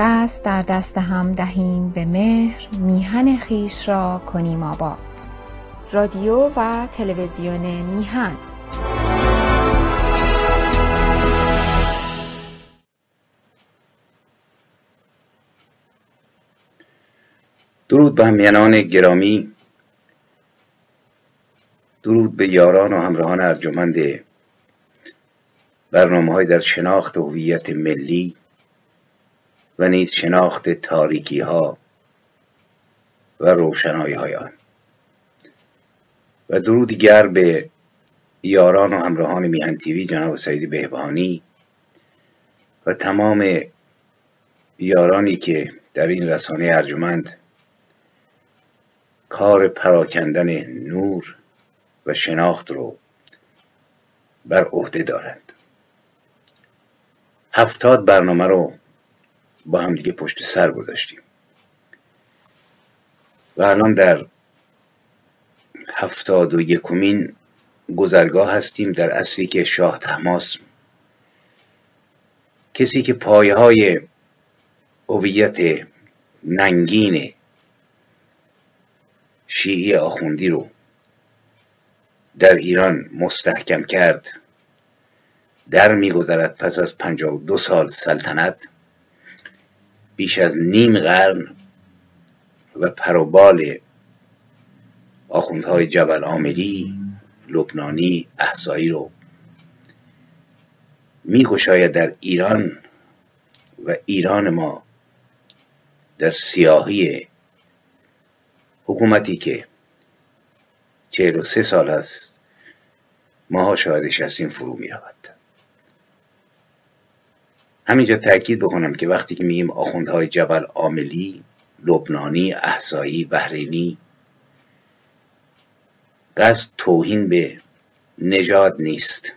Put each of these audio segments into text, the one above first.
دست در دست هم دهیم به مهر میهن خویش را کنیم آباد. رادیو و تلویزیون میهن. درود به همیانان گرامی. درود به یاران و همراهان ارجمند برنامه های در شناخت هویت ملی. و نیز شناخت تاریکی ها و روشنایی های آن. و درود دیگر به یاران و همراهان میهن تیوی جناب سعید بهبانی و تمام یارانی که در این رسانه ارجمند کار پراکندن نور و شناخت رو بر عهده دارند. هفتاد برنامه رو با هم دیگه پشت سر گذاشتیم. و الان در هفتاد و یکمین گذرگاه هستیم در اصلی که شاه تماس کسی که پایه های هویت ننگین شیعی آخوندی رو در ایران مستحکم کرد در میگذرد پس از پنجاه و دو سال سلطنت. بیش از نیم قرن و پروبال آخوندهای جبل آملی لبنانی احسایی رو میگشاید در ایران و ایران ما در سیاهی حکومتی که چهل و سه سال است ماها شاهدش هستیم فرو می رود همینجا تاکید بکنم که وقتی که میگیم آخوندهای جبل عاملی لبنانی احسایی بحرینی قصد توهین به نژاد نیست.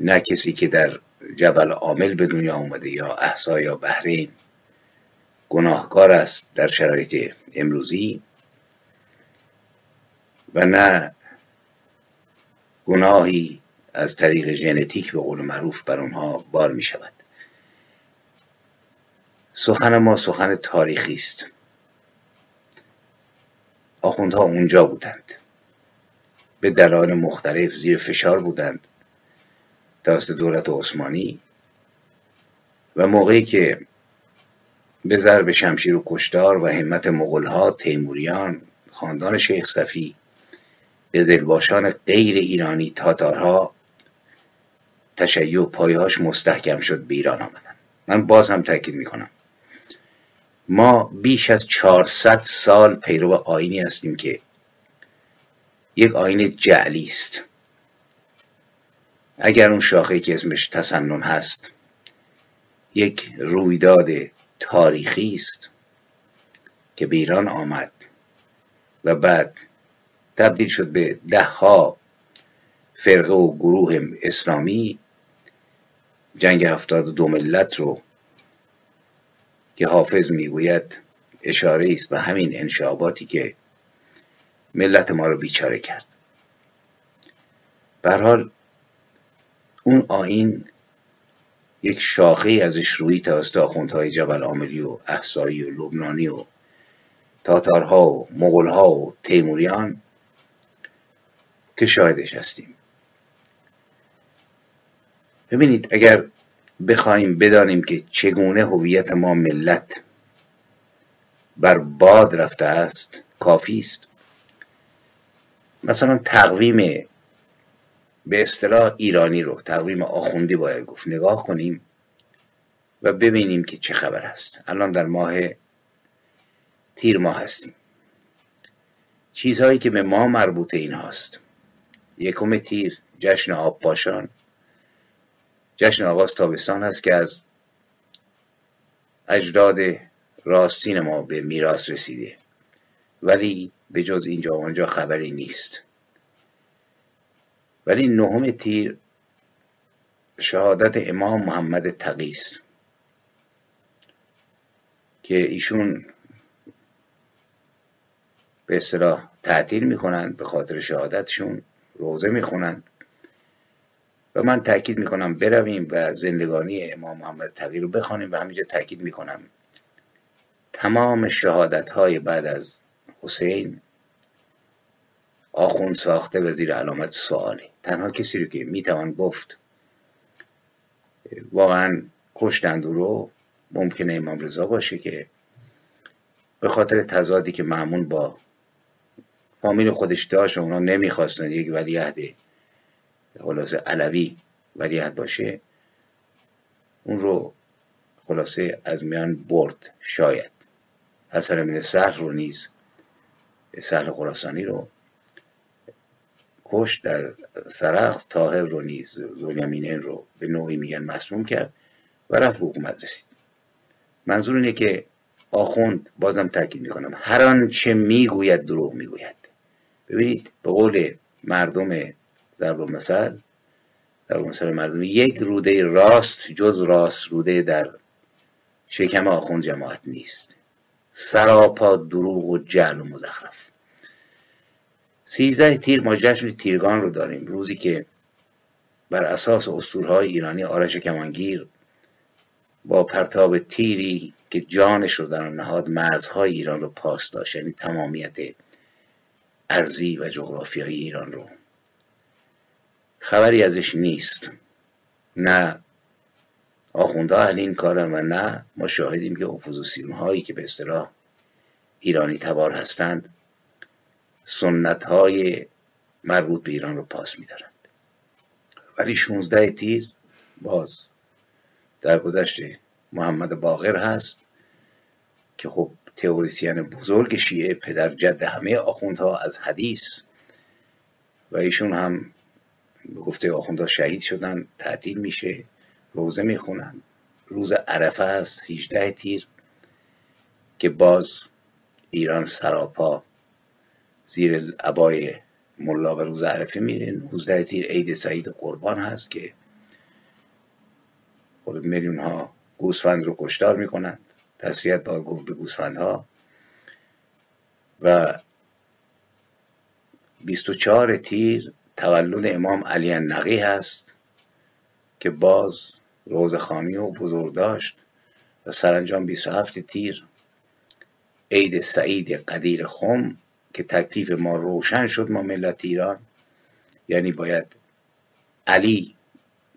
نه کسی که در جبل عامل به دنیا اومده یا احسا یا بحرین گناهکار است در شرایط امروزی و نه گناهی از طریق ژنتیک به قول معروف بر اونها بار می شود سخن ما سخن تاریخی است. آخوندها اونجا بودند. به دلایل مختلف زیر فشار بودند. توسط دولت عثمانی و موقعی که به ضرب شمشیر و کشتار و همت مغلها تیموریان خاندان شیخ صفی قزلباشان غیر ایرانی تاتارها تشیع پایهاش مستحکم شد به ایران آمدن. من باز هم تاکید می‌کنم. ما بیش از 400 سال پیرو آینی هستیم که یک آین جعلی است. اگر اون شاخه که اسمش تسنن هست یک رویداد تاریخی است که به ایران آمد و بعد تبدیل شد به دهها فرقه و گروه اسلامی جنگ هفتاد دو ملت رو که حافظ می‌گوید اشاره است به همین انشاباتی که ملت ما رو بیچاره کرد. به حال اون آین یک شاخه ازش روی توسط آخوندهای جبل عاملی و احسایی و لبنانی و تاتارها و مغلها و تیموریان که شاهدش هستیم. ببینید اگر بخواهیم بدانیم که چگونه هویت ما ملت بر باد رفته است کافی است. مثلا تقویم به اصطلاح ایرانی رو تقویم آخوندی باید گفت. نگاه کنیم و ببینیم که چه خبر است. الان در ماه تیر ماه هستیم. چیزهایی که به ما مربوط این هاست یکم تیر جشن آب پاشان جشن آغاز تابستان هست که از اجداد راستین ما به میراث رسیده. ولی به جز اینجا و آنجا خبری نیست. ولی نهم تیر شهادت امام محمد تقی است که ایشون به اصطلاح تعطیل می‌کنند به خاطر شهادتشون روزه می‌خونند. و من تاکید می‌کنم برویم و زندگانی امام محمد تقی رو بخوانیم و همینجا تاکید می‌کنم. تمام شهادت های بعد از حسین آخوند ساخته و زیر علامت سواله تنها کسی رو که می‌توان گفت واقعا کشتند رو ممکنه امام رضا باشه که به خاطر تضادی که معمون با فامیل خودش داشت و اونا نمی‌خواستن یک ولیعهد خلاصه علوی ولیعهد باشه اون رو خلاصه از میان برد شاید. حسن امین سهل رو نیز سهل خراسانی رو کش در سرخ تاهر رو نیز زولیمینین رو به نوعی میگن مسموم کرد و رفت حکومت رسید. منظور اینه که آخوند بازم تاکید می‌کنم هر آنچه می‌گوید دروغ می‌گوید. ببینید به قول مردم ضرب مثل در مثل مردم. یک روده راست جز راست روده در شکم آخوند جماعت نیست. سراپا دروغ و جعل و مزخرف. سیزده تیر ما جشن تیرگان رو داریم. روزی که بر اساس اسطوره‌های ایرانی آرش کمانگیر با پرتاب تیری که جانش رو در نهاد مرزهای ایران رو پاس داشت یعنی تمامیت ارضی و جغرافیایی ایران رو. خبری ازش نیست. نه آخونده اهل این کارن و نه ما شاهدیم که اپوزیسیون هایی که به اصطلاح ایرانی تبار هستند سنت های مربوط به ایران رو پاس میدارند. ولی 16 تیر باز در گذشت محمد باقر هست که خب تئوریسین بزرگ شیعه پدر جد همه آخوندها از حدیث و ایشون هم به گفته آخوندها شهید شدن تعطیل میشه روزه می‌خونن. روز عرفه هست 18 تیر که باز ایران سراپا زیر عبای ملا و روز عرفه میره. 19 تیر عید سعید قربان هست که خود میلیون ها گوسفند رو کشتار می‌کنند. تسلیت با گفت به گوسفندها. و 24 تیر تولد امام علی نقی هست که باز روز خانی و بزرگ داشت و سرانجام 27 تیر عید سعید قدیر خم که تکلیف ما روشن شد ما ملت ایران. یعنی باید علی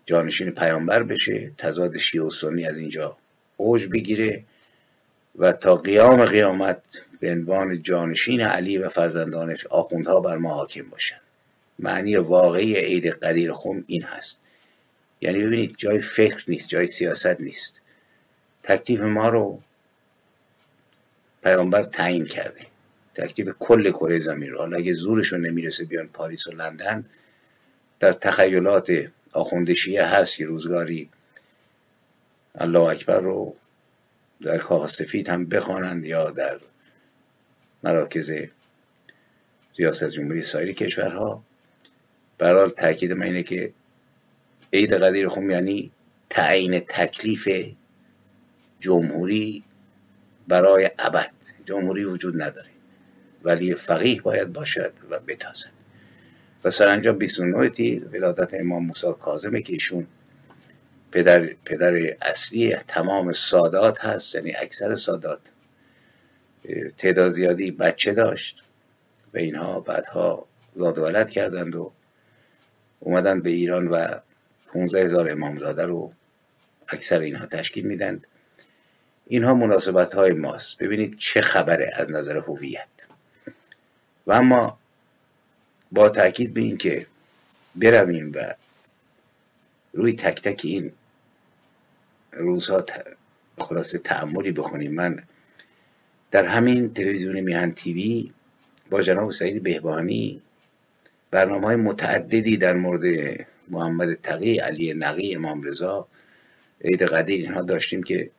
جانشین پیامبر بشه تضاد شیعه و سنی از اینجا اوج بگیره و تا قیام قیامت به عنوان جانشین علی و فرزندانش آخوندها بر ما حاکم باشند معنی واقعی عید قدیر خم این هست. یعنی ببینید جای فکر نیست جای سیاست نیست. تکلیف ما رو پیامبر تعیین کرده. تکلیف کل کره زمین رو. حالا اگه زورشون نمی‌رسه بیان پاریس و لندن در تخیلات آخوند شیعه هست یه روزگاری الله اکبر رو در کاخ سفید هم بخوانند یا در مراکز ریاست جمهوری سایر کشورها. برحال تاکید من اینه که عید قدیر خم یعنی تعیین تکلیف جمهوری برای ابد. جمهوری وجود نداره. ولی فقیه باید باشد و بتازد. و سرانجام 29 تیر ولادت امام موسی کاظمه که ایشون پدر, پدر اصلی تمام سادات هست یعنی اکثر سادات تعداد زیادی بچه داشت. و اینها بعدها زاد ولد کردند و اومدن به ایران و 15 هزار امامزاده رو اکثر اینها تشکیل میدند اینها مناسبت های ماست. ببینید چه خبره از نظر هویت. و اما با تاکید به این که برویم و روی تک تک این روزها خلاصه تعملی بخونیم من در همین تلویزیون میهن تیوی با جناب سعید بهبانی برنامه های متعددی در مورد محمد تقی علی نقی امام رضا عید قدیر اینها داشتیم که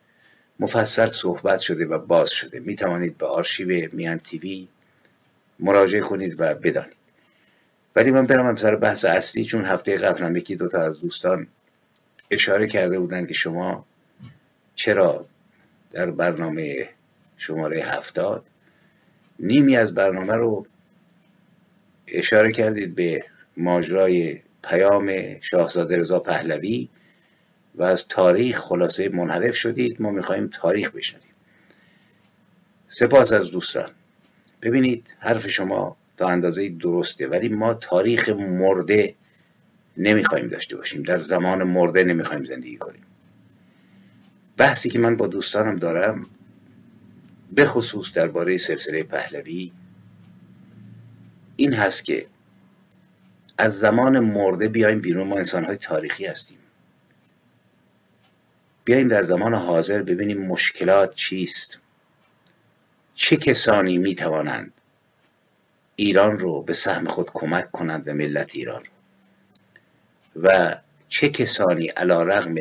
مفصل صحبت شده و باز شده. می توانید به آرشیو میان تیوی مراجعه کنید و بدانید. ولی من برم سر بحث اصلی چون هفته قبل هم یکی دوتا از دوستان اشاره کرده بودن که شما چرا در برنامه شماره هفتاد نیمی از برنامه رو اشاره کردید به ماجرای پیام شاهزاده رضا پهلوی و از تاریخ خلاصه منحرف شدید. ما می‌خواهیم تاریخ بشنویم. سپاس از دوستان. ببینید حرف شما تا اندازه درسته ولی ما تاریخ مرده نمی‌خوایم داشته باشیم. در زمان مرده نمی‌خوایم زندگی کنیم. بحثی که من با دوستانم دارم به خصوص درباره سلسله پهلوی این هست که از زمان مرده بیایم بیرون ما انسانهای تاریخی هستیم. بیایم در زمان حاضر ببینیم مشکلات چیست. چه کسانی می توانند ایران رو به سهم خود کمک کنند و ملت ایران رو؟ و چه کسانی علا رغم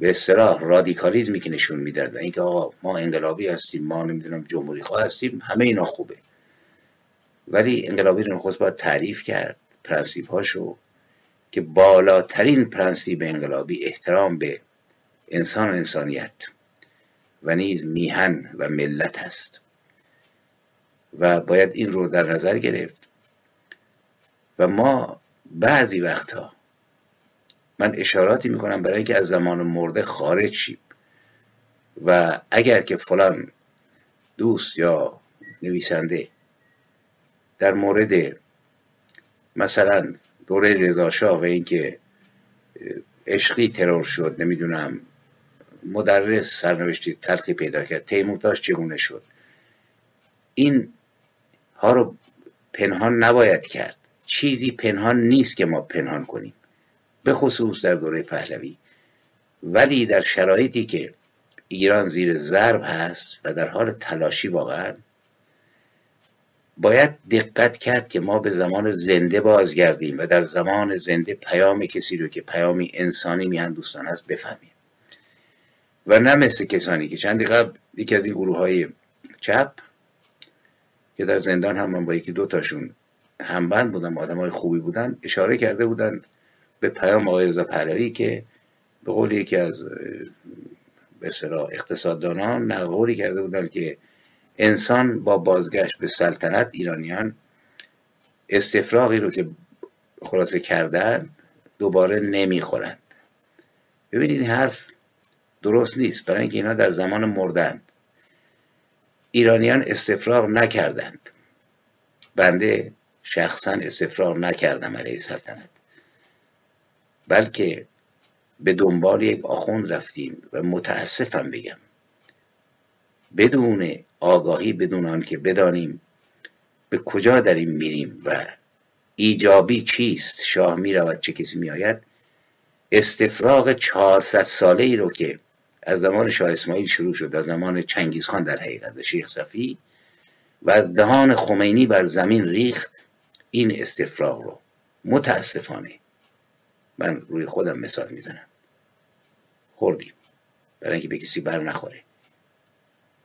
به اصطلاح رادیکالیزمی که نشون می‌داد و اینکه آقا ما انقلابی هستیم ما نمی‌دونم جمهوری خواه هستیم همه اینا خوبه. ولی انقلابی رو نخست باید تعریف کرد پرنسیب هاشو که بالاترین پرنسیب انقلابی احترام به انسان و انسانیت و نیز میهن و ملت است. و باید این رو در نظر گرفت. و ما بعضی وقتها من اشاراتی می‌کنم برای اینکه از زمان مرده خارج شیم. و اگر که فلان دوست یا نویسنده در مورد مثلا دوره رضاشاه و اینکه عشقی ترور شد نمی‌دونم مدرس سرنوشتی تلخی پیدا کرد تیمورتاش چگونه شد؟ این ها رو پنهان نباید کرد. چیزی پنهان نیست که ما پنهان کنیم. به خصوص در دوره پهلوی. ولی در شرایطی که ایران زیر ضرب هست و در حال تلاشی واقعا باید دقت کرد که ما به زمان زنده بازگردیم و در زمان زنده پیام کسی رو که پیامی انسانی میهن دوستان هست بفهمیم. و نه مثل کسانی که چندی قبل یکی از این گروه های چپ که در زندان هم من با یکی دوتاشون همبند بودن آدم های خوبی بودن اشاره کرده بودن به پیام آقای رضا پهلوی که به قول یکی از به اقتصاددانان نقوری کرده بودن که انسان با بازگشت به سلطنت ایرانیان استفراغی رو که خلاصه کردن دوباره نمی‌خورند. ببینید حرف درست نیست. برای اینکه اینا در زمان مردند ایرانیان استفراغ نکردند. بنده شخصا استفراغ نکردم علیه سلطنت. بلکه به دنبال یک آخوند رفتیم و متاسفم بگم بدون آگاهی بدون آنکه بدانیم به کجا داریم میریم و ایجابی چیست شاه می‌رود چه کسی میآید استفراغ 400 ساله ای رو که از زمان شاه اسماعیل شروع شد از زمان چنگیزخان در حقیقت شیخ صفی و از دهان خمینی بر زمین ریخت این استفراغ رو. متاسفانه. من روی خودم مثال می‌زنم. خوردیم. برای اینکه به کسی بر نخوره.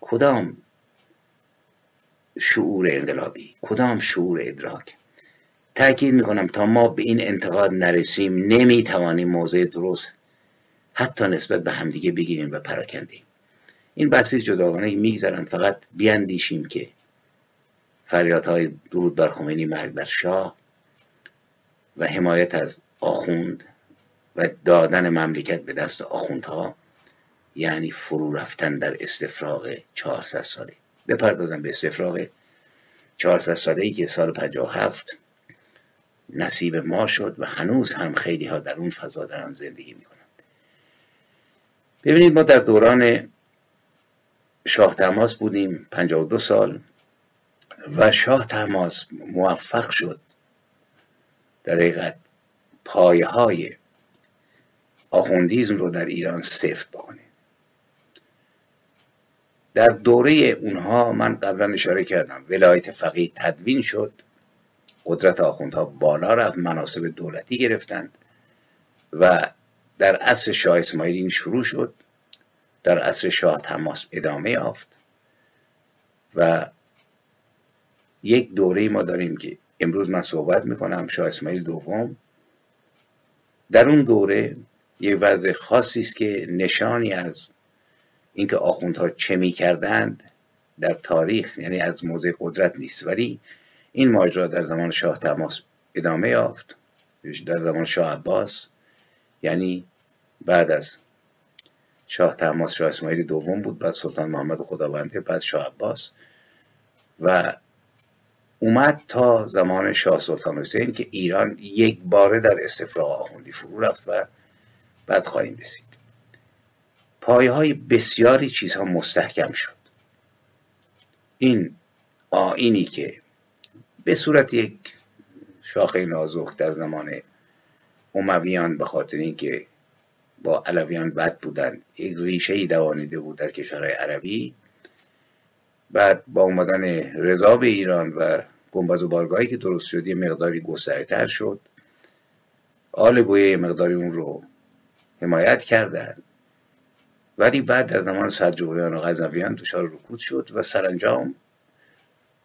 کدام شعور انقلابی. کدام شعور ادراک؟ تاکید می‌کنم تا ما به این انتقاد نرسیم نمی‌توانیم موضع درست حتی نسبت به همدیگه بگیریم و پراکندیم. این بحثی جداگانه می‌گذارم فقط بیاندیشیم که فریادهای درود بر خمینی مرگ بر شاه و حمایت از آخوند و دادن مملکت به دست آخوندها یعنی فرو رفتن در استفراغ 400 ساله. بپردازم به استفراغ 400 ساله ای که سال 57 نصیب ما شد و هنوز هم خیلی ها در اون فضا دارن زندگی می‌کنند. ببینید ما در دوران شاه تماس بودیم 52 سال و شاه تماس موفق شد. در حقیقت پایه های آخوندیزم رو در ایران سفت بکنه. در دوره اونها من قبلا اشاره کردم ولایت فقیه تدوین شد قدرت آخوندها بالا رفت مناسب دولتی گرفتند و در عصر شاه اسماعیل این شروع شد در عصر شاه تماس ادامه یافت و یک دوره ما داریم که امروز من صحبت می‌کنم شاه اسماعیل دوم. در اون دوره یک وضع خاصی است که نشانی از اینکه آخوندها چه می‌کردند در تاریخ یعنی از موضع قدرت نیست. ولی این ماجرا در زمان شاه تماس ادامه یافت در زمان شاه عباس یعنی بعد از شاه تماس شاه اسماعیل دوم بود بعد سلطان محمد خداونده بعد شاه عباس. و اومد تا زمان شاه سلطان حسین که ایران یک باره در استفراغ آخوندی فرو رفت و بعد خواهیم رسید. پایه های بسیاری چیزها مستحکم شد. این آینی که به صورت یک شاخه نازک در زمان امویان به خاطر اینکه با علویان بد بودند یک ریشه ای دوانیده بود در کشورهای عربی بعد با اومدن رضا به ایران و گنبز و بارگاهی که درست شد یه مقداری تر شد. آل بویه مقداری اون رو حمایت کردند ولی بعد در زمان سلجوقیان و غزنویان دچار رکود شد و سرانجام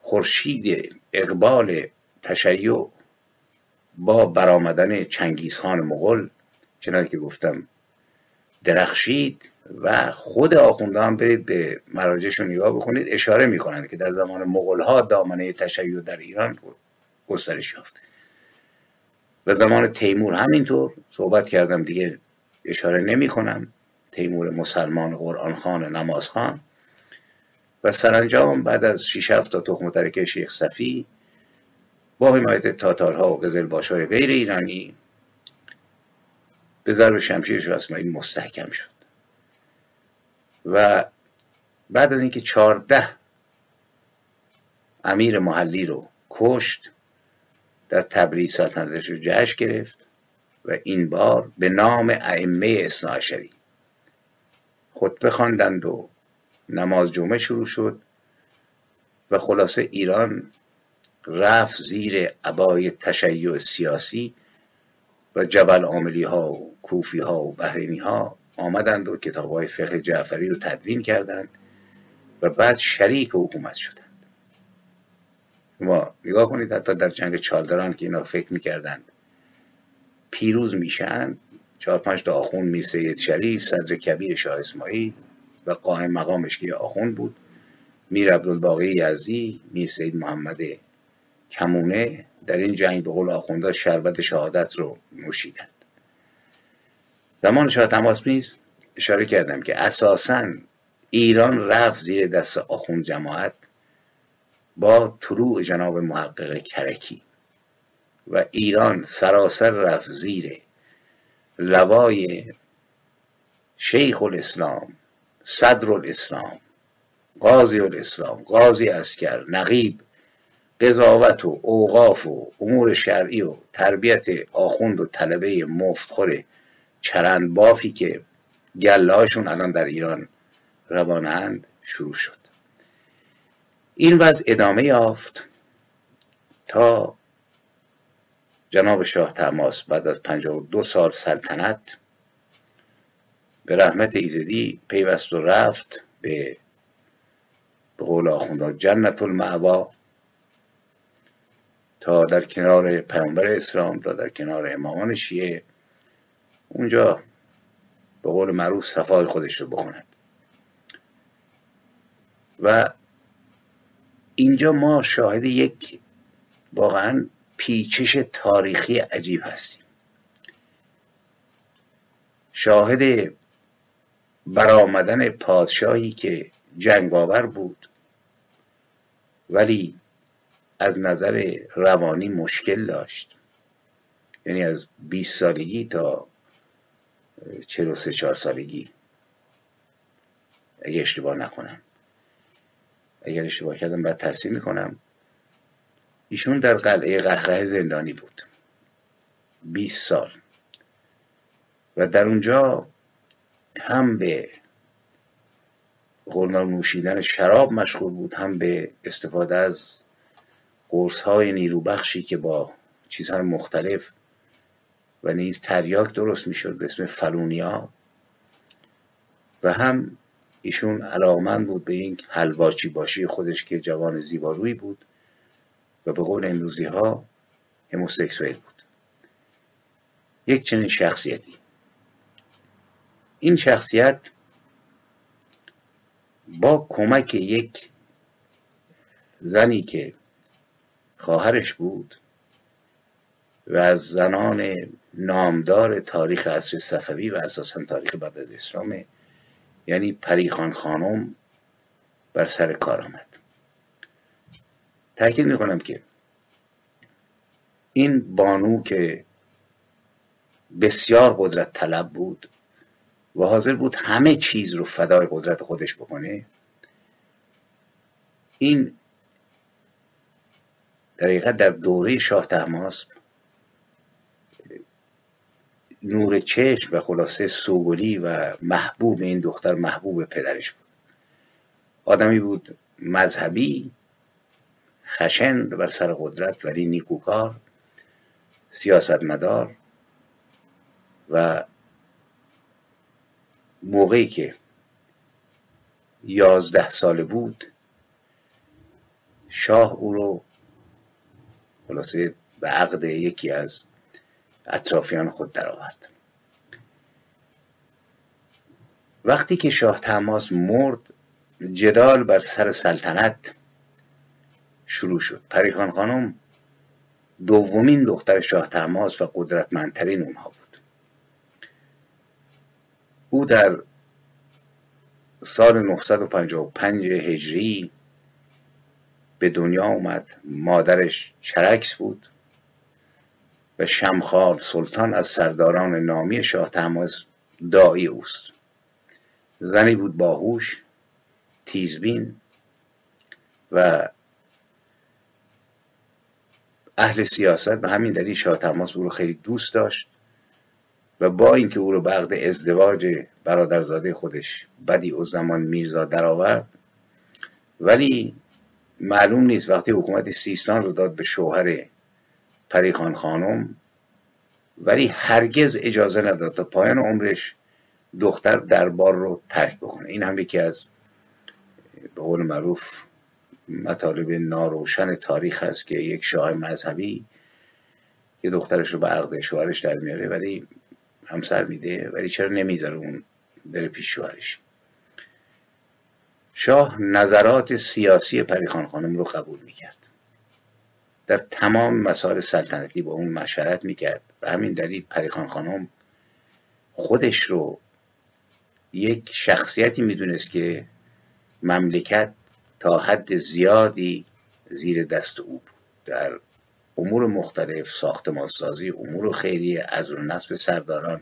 خورشید اقبال تشیع با برآمدن چنگیزخان مغل چنانکه که گفتم درخشید و خود آخونده هم برید به مراجعشون نگاه بکنید اشاره می‌کنند که در زمان مغول ها دامنه تشیع در ایران گسترش یافت. و زمان تیمور همینطور صحبت کردم دیگه اشاره نمی کنم تیمور مسلمان قرآن خان نماز خان. و سرانجام بعد از 6 7 تا تخم ترکه شیخ صفی با حمایت تاتارها و قزلباشهای غیر ایرانی به ضرب شمشیر شاه اسماعیل مستحکم شد. و بعد از اینکه چهارده امیر محلی رو کشت در تبریز سلطنتش رو جهش گرفت و این بار به نام ائمه اثناعشری خطبه خواندند و نماز جمعه شروع شد و خلاصه ایران رفت زیر عبای تشیع سیاسی و جبل عاملی ها و کوفی ها و بحرینی ها آمدند و کتاب های فقه جعفری رو تدوین کردند و بعد شریک حکومت شدند. ما نگاه کنید حتی در جنگ چالدران که اینا فکر می‌کردند پیروز میشن چهار پنج تا آخون میر سید شریف صدر کبیر شاه اسماعیل و قائم مقامش که آخون بود. میر عبدالباقی یزدی میر سید محمد کمونه در این جنگ به قول آخونده شربت شهادت رو نوشیدند. زمان شاه تماس نیست اشاره کردم که اساسا ایران رفت زیر دست آخوند جماعت با طلوع جناب محقق کرکی و ایران سراسر رفت زیر لوای شیخ الاسلام صدر الاسلام قاضی الاسلام قاضی اسکر نقیب قضاوت و اوقاف و امور شرعی و تربیت آخوند و طلبه مفتخور چرند بافی که گلهاشون الان در ایران روانند شروع شد. این وضع ادامه یافت تا جناب شاه تماس بعد از دو سال سلطنت به رحمت ایزدی پیوست و رفت به به قول آخونده جنت المعوا تا در کنار پیامبر اسلام تا در کنار امامان شیعه اونجا به قول معروف صفای خودش رو بخوند. و اینجا ما شاهد یک واقعا پیچش تاریخی عجیب هستیم شاهد برآمدن پادشاهی که جنگاور بود ولی از نظر روانی مشکل داشت. یعنی از 20 سالگی تا 43 4 سالگی. اگه اشتباه نکنم. اگر اشتباه کردم بعد تصحیح می‌کنم. ایشون در قلعه قهقه زندانی بود. 20 سال. و در اونجا هم به قرنال نوشیدن شراب مشغول بود هم به استفاده از قرص های نیروبخشی که با چیزهای مختلف و نیز تریاک درست می‌شد به اسم فلونیا و هم ایشون علاقمند بود به این حلواچی باشی خودش که جوان زیبارویی بود. و به قول امروزی ها هموسکسوئل بود. یک چنین شخصیتی. این شخصیت با کمک یک زنی که خواهرش بود و از زنان نامدار تاریخ عصر صفوی و اساسا تاریخ بعد از اسلام یعنی پریخان خانم بر سر کار آمد. تاکید می‌کنم که این بانو که بسیار قدرت طلب بود و حاضر بود همه چیز رو فدای قدرت خودش بکنه این در در دوره شاه تحماسب نور چشم و خلاصه سوگلی و محبوب این دختر محبوب پدرش بود. آدمی بود مذهبی خشند بر سر قدرت ولی نیکوکار سیاستمدار و موقعی که یازده ساله بود شاه او رو خلاصه به عقد یکی از اطرافیان خود درآورد. وقتی که شاه تماس مرد جدال بر سر سلطنت شروع شد. پریخان خانم دومین دختر شاه تماس و قدرتمندترین اونها بود. او در سال 955 هجری به دنیا اومد. مادرش چرکس بود و شمخال سلطان از سرداران نامی شاه تماز دایی اوست. زنی بود باهوش تیزبین و اهل سیاست به همین دلیل شاه تماس او رو خیلی دوست داشت و با اینکه او رو به عقد ازدواج برادرزاده خودش بدی او زمان میرزا درآورد ولی معلوم نیست وقتی حکومت سیستان رو داد به شوهر پریخان خانم ولی هرگز اجازه نداد تا پایان عمرش دختر دربار رو ترک بکنه. این هم یکی از به قول معروف مطالب ناروشن تاریخ هست که یک شاه مذهبی که دخترش رو به عقد شوهرش در میاره ولی همسر میده ولی چرا نمی‌ذاره اون بره پیش شوهرش؟ شاه نظرات سیاسی پریخان خانم رو قبول می‌کرد. در تمام مسائل سلطنتی با اون مشورت می‌کرد. و همین دلیل پریخان خانم خودش رو یک شخصیتی می‌دونست که مملکت تا حد زیادی زیر دست او بود. در امور مختلف ساختمانسازی امور خیریه از اون نصب سرداران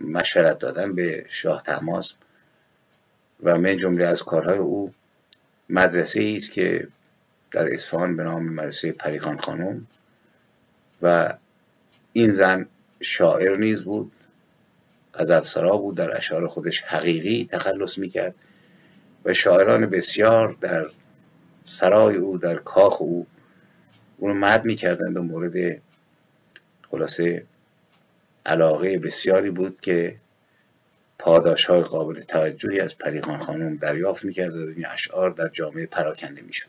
مشورت دادن به شاه تماس و من جمله از کارهای او مدرسه است که در اصفهان به نام مدرسه پریخان خانم و این زن شاعر نیز بود غزل سرا بود در اشعار خودش حقیقی تخلص می‌کرد. و شاعران بسیار در سرای او در کاخ او اونو مد می‌کردند و مورد خلاصه علاقه بسیاری بود که پاداش های قابل توجهی از پریخان خانم دریافت می‌کرد و این اشعار در جامعه پراکنده می‌شد.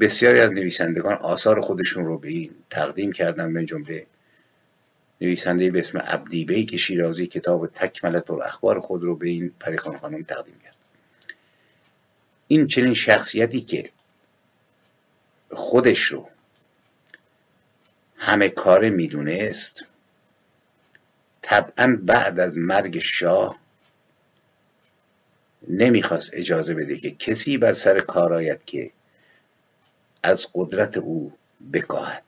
بسیاری از نویسندگان آثار خودشون رو به این تقدیم کردن به جمله نویسنده به اسم عبدی که شیرازی کتاب تکملت اخبار خود رو به این پریخان خانم تقدیم کرد این چنین شخصیتی که خودش رو همه کاره می‌دونست طبعا بعد از مرگ شاه نمی‌خواست اجازه بده که کسی بر سر کار آید که از قدرت او بکاهد.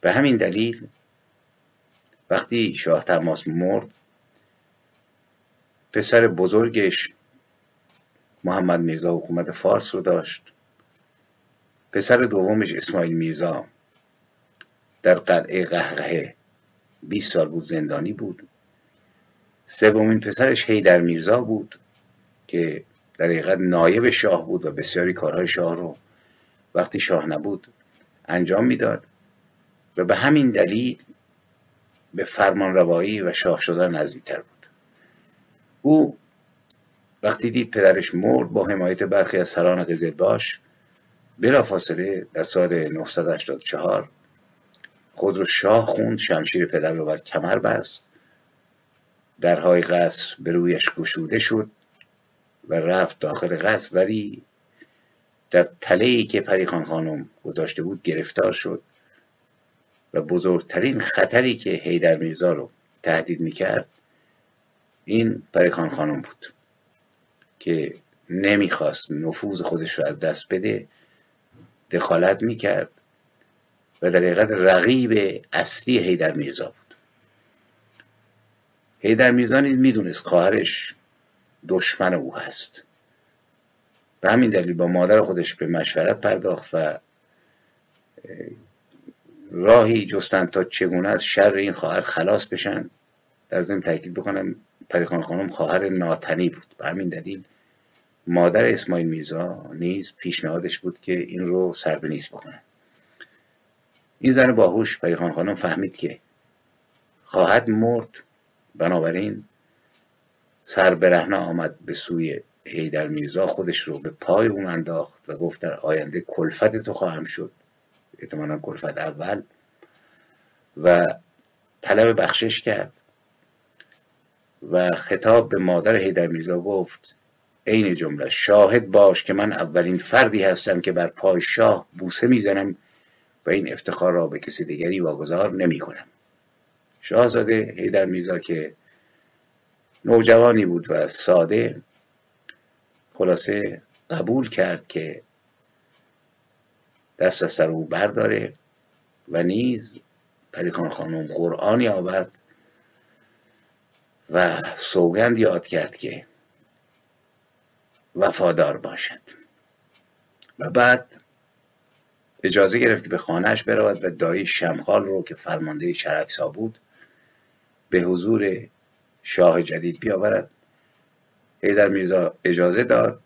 به همین دلیل وقتی شاه تماس مرد پسر بزرگش محمد میرزا حکومت فارس رو داشت. پسر دومش اسماعیل میرزا در قلعه قهقه 20 سال بود زندانی بود. سومین پسرش هیدر میرزا بود که در حقیقت نایب شاه بود و بسیاری کارهای شاه رو وقتی شاه نبود انجام می‌داد و به همین دلیل به فرمان روایی و شاه شدن نزدیکتر بود. او وقتی دید پدرش مرد با حمایت برخی از سران قزلباش بلافاصله در سال 984 خود رو شاه خوند شمشیر پدر رو بر کمر بست درهای قصر به رویش گشوده شد و رفت داخل قصر ولی در تله که پریخان خانم گذاشته بود گرفتار شد و بزرگترین خطری که هیدر میرزا رو تهدید می‌کرد این پریخان خانم بود. که نمی‌خواست نفوذ خودش رو از دست بده دخالت می‌کرد و در حقیقت رقیب اصلی هیدر میرزا بود. هیدر میرزا نیز می‌دونست خواهرش دشمن او هست. به همین دلیل با مادر خودش به مشورت پرداخت و راهی جستن تا چگونه از شر این خواهر خلاص بشن در ضمن تاکید بکنم پریخان خانم خواهر ناتنی بود. به همین دلیل مادر اسماعیل میرزا نیز پیشنهادش بود که این رو سر به نیست بکنن این زن باهوش پریخان خانم فهمید که خواهد مرد بنابراین سر برهنه آمد به سوی هیدر میرزا خودش رو به پای اون انداخت و گفت در آینده کلفت تو خواهم شد. احتمالا کلفت اول. و طلب بخشش کرد. و خطاب به مادر هیدر میرزا گفت عین جمله شاهد باش که من اولین فردی هستم که بر پای شاه بوسه می‌زنم و این افتخار را به کسی دیگری واگذار نمی کنم شاهزاده هیدر میرزا که نوجوانی بود و ساده خلاصه قبول کرد که دست از سر او برداره و نیز پریخان خانم قرآنی آورد و سوگند یاد کرد که وفادار باشد. و بعد اجازه گرفت به خانهش برود و دایی شمخال رو که فرمانده چرکسا بود به حضور شاه جدید بیاورد. هیدر میرزا اجازه داد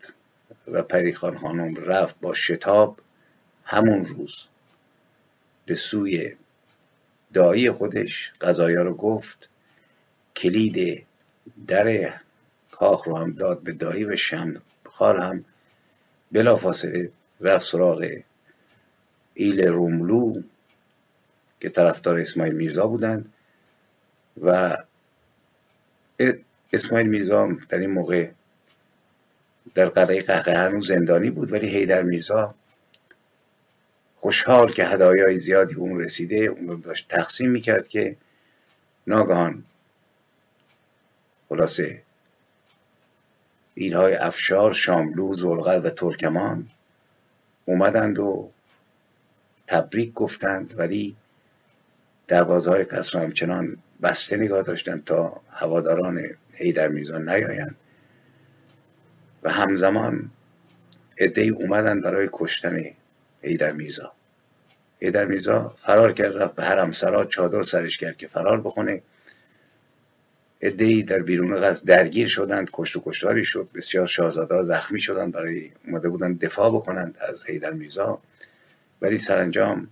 و پریخان خانم رفت با شتاب همون روز به سوی دایی خودش غذایا رو گفت. کلید در کاخ رو هم داد به دایی و شم خال هم بلافاصله رفت سراغ ایل روملو که طرفدار اسماعیل میرزا بودند و اسماعیل میرزا در این موقع در قلعه قهقه هنوز زندانی بود ولی هیدر میرزا خوشحال که هدایای زیادی به اون رسیده اون داشت تقسیم می‌کرد که ناگهان خلاصه اینهای افشار شاملو زلغل و ترکمان اومدند و تبریک گفتند ولی دروازه های قصر همچنان بسته نگاه داشتند تا هواداران هیدر میزان نیایند. و همزمان ادهی اومدن برای کشتن هیدر میرزا هیدر میرزا فرار کرد رفت به حرمسرا چادر سرش کرد که فرار بکنه. ادهی در بیرون قصد درگیر شدند کشت و کشتاری شد بسیار شاهزاده زخمی شدند برای اومده بودند دفاع بکنند از هیدر میرزا. ولی سرانجام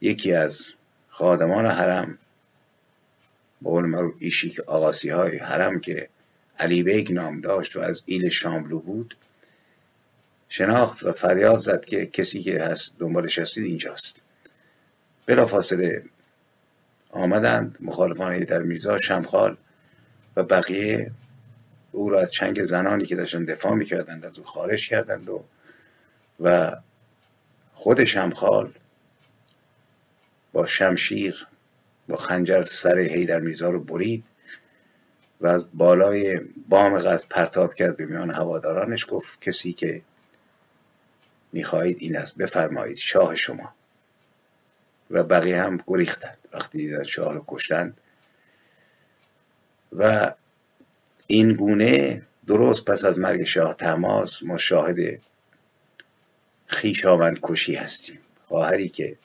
یکی از خادمان حرم به قول معروف ایشیک آقاسی های حرم که علی بیگ نام داشت و از ایل شاملو بود شناخت و فریاد زد که کسی که هست دنبالش هستید اینجاست. بلافاصله آمدند. مخالفان در میرزا شمخال و بقیه او را از چنگ زنانی که داشتن دفاع می‌کردند از او خارج کردند و و خود شمخال با شمشیر با خنجر سر هیدر میرزا رو برید و از بالای بام قصد پرتاب کرد به میان هوادارانش گفت کسی که می‌خواهید این است بفرمایید شاه شما. و بقیه هم گریختند وقتی دیدن شاه رو کشتند و این گونه درست پس از مرگ شاه تماس ما شاهد خیشاوند کشی هستیم. خواهری که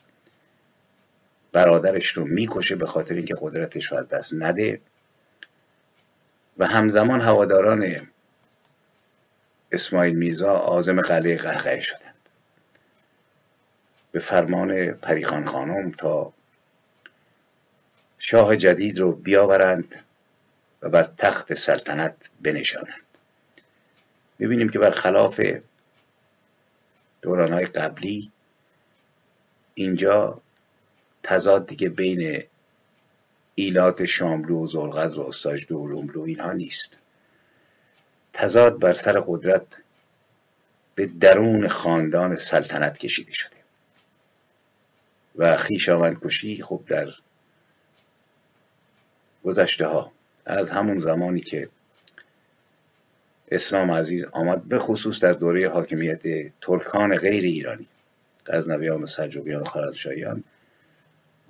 برادرش رو می‌کشه به خاطر اینکه قدرتش رو از دست نده. و همزمان هواداران اسماعیل میرزا آزم قلعه قهقه شدند به فرمان پریخان خانم تا شاه جدید رو بیاورند و بر تخت سلطنت بنشانند. می‌بینیم که برخلاف دورانهای قبلی اینجا تضاد دیگه بین ایلات شاملو و زلغز و استاج دولوملو اینها نیست. تضاد بر سر قدرت به درون خاندان سلطنت کشیده شده. و خیشاوند کشی خب در گذشته ها از همون زمانی که اسلام عزیز آمد به خصوص در دوره حاکمیت ترکان غیر ایرانی غزنویان و سلجوقیان و خارزشاهیان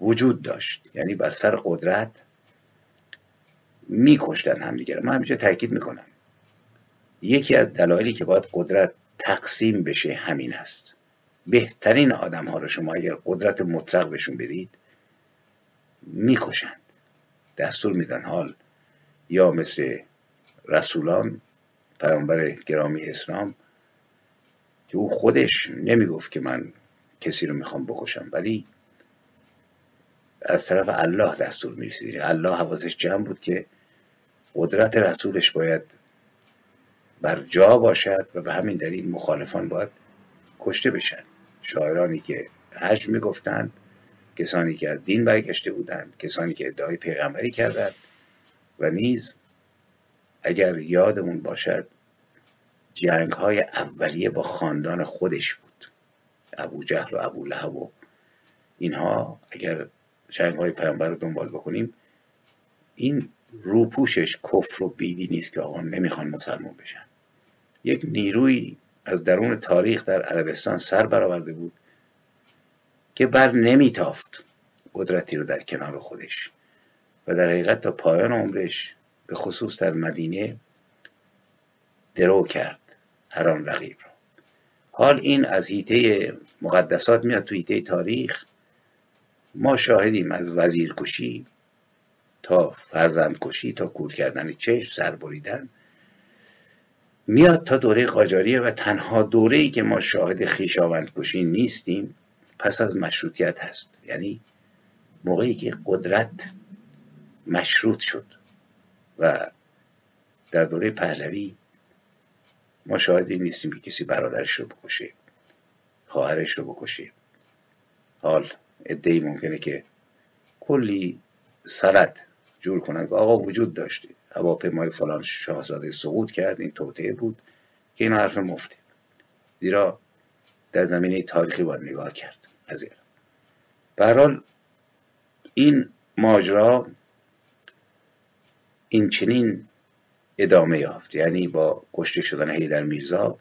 وجود داشت. یعنی بر سر قدرت میکشتن همدیگه من همیشه تاکید می‌کنم. یکی از دلایلی که باید قدرت تقسیم بشه همین است. بهترین آدم ها رو شما اگر قدرت مطلق بهشون بدید می‌کشند. دستور میدن حال یا مثل رسولان پیامبر گرامی اسلام که او خودش نمی‌گفت که من کسی رو می‌خوام بکشم ولی از طرف الله دستور می‌رسید. الله حواسش جمع بود که قدرت رسولش باید بر جا باشد و به همین دلیل مخالفان باید کشته بشن. شاعرانی که حج می‌گفتند کسانی که از دین برگشته بودند کسانی که ادعای پیغمبری کردند و نیز اگر یادمون باشد جنگ های اولیه با خاندان خودش بود. ابو جهل و ابو لهب و اینها اگر جنگ های پیامبر رو دنبال بکنیم این روپوشش کفر و بیدی نیست که آقا نمی‌خوان مسلمان بشن. یک نیروی از درون تاریخ در عربستان سر برآورده بود که بر نمیتافت قدرتی رو در کنار خودش و در حقیقت تا پایان عمرش به خصوص در مدینه درو کرد هر آن رقیب رو حال این از هیته مقدسات میاد تو هیته تاریخ. ما شاهدیم از وزیرکشی تا فرزندکشی تا کور کردن چشم سر بریدن. میاد تا دوره قاجاریه و تنها دوره ای که ما شاهد خیشاوند کشی نیستیم پس از مشروطیت هست. یعنی موقعی که قدرت مشروط شد و در دوره پهلوی ما شاهدی نیستیم که کسی برادرش رو بکشه خواهرش رو بکشه. حال ادهی ممکنه که کلی سرد جور کنند که آقا وجود داشته. هواپیمای فلان شاهزاده سقوط کرد این توطعه بود که این حرف مفته. زیرا در زمینه تاریخی باید نگاه کرد. از برحال این ماجرا این چنین ادامه یافت. یعنی با کشته شدن هیدر میرزا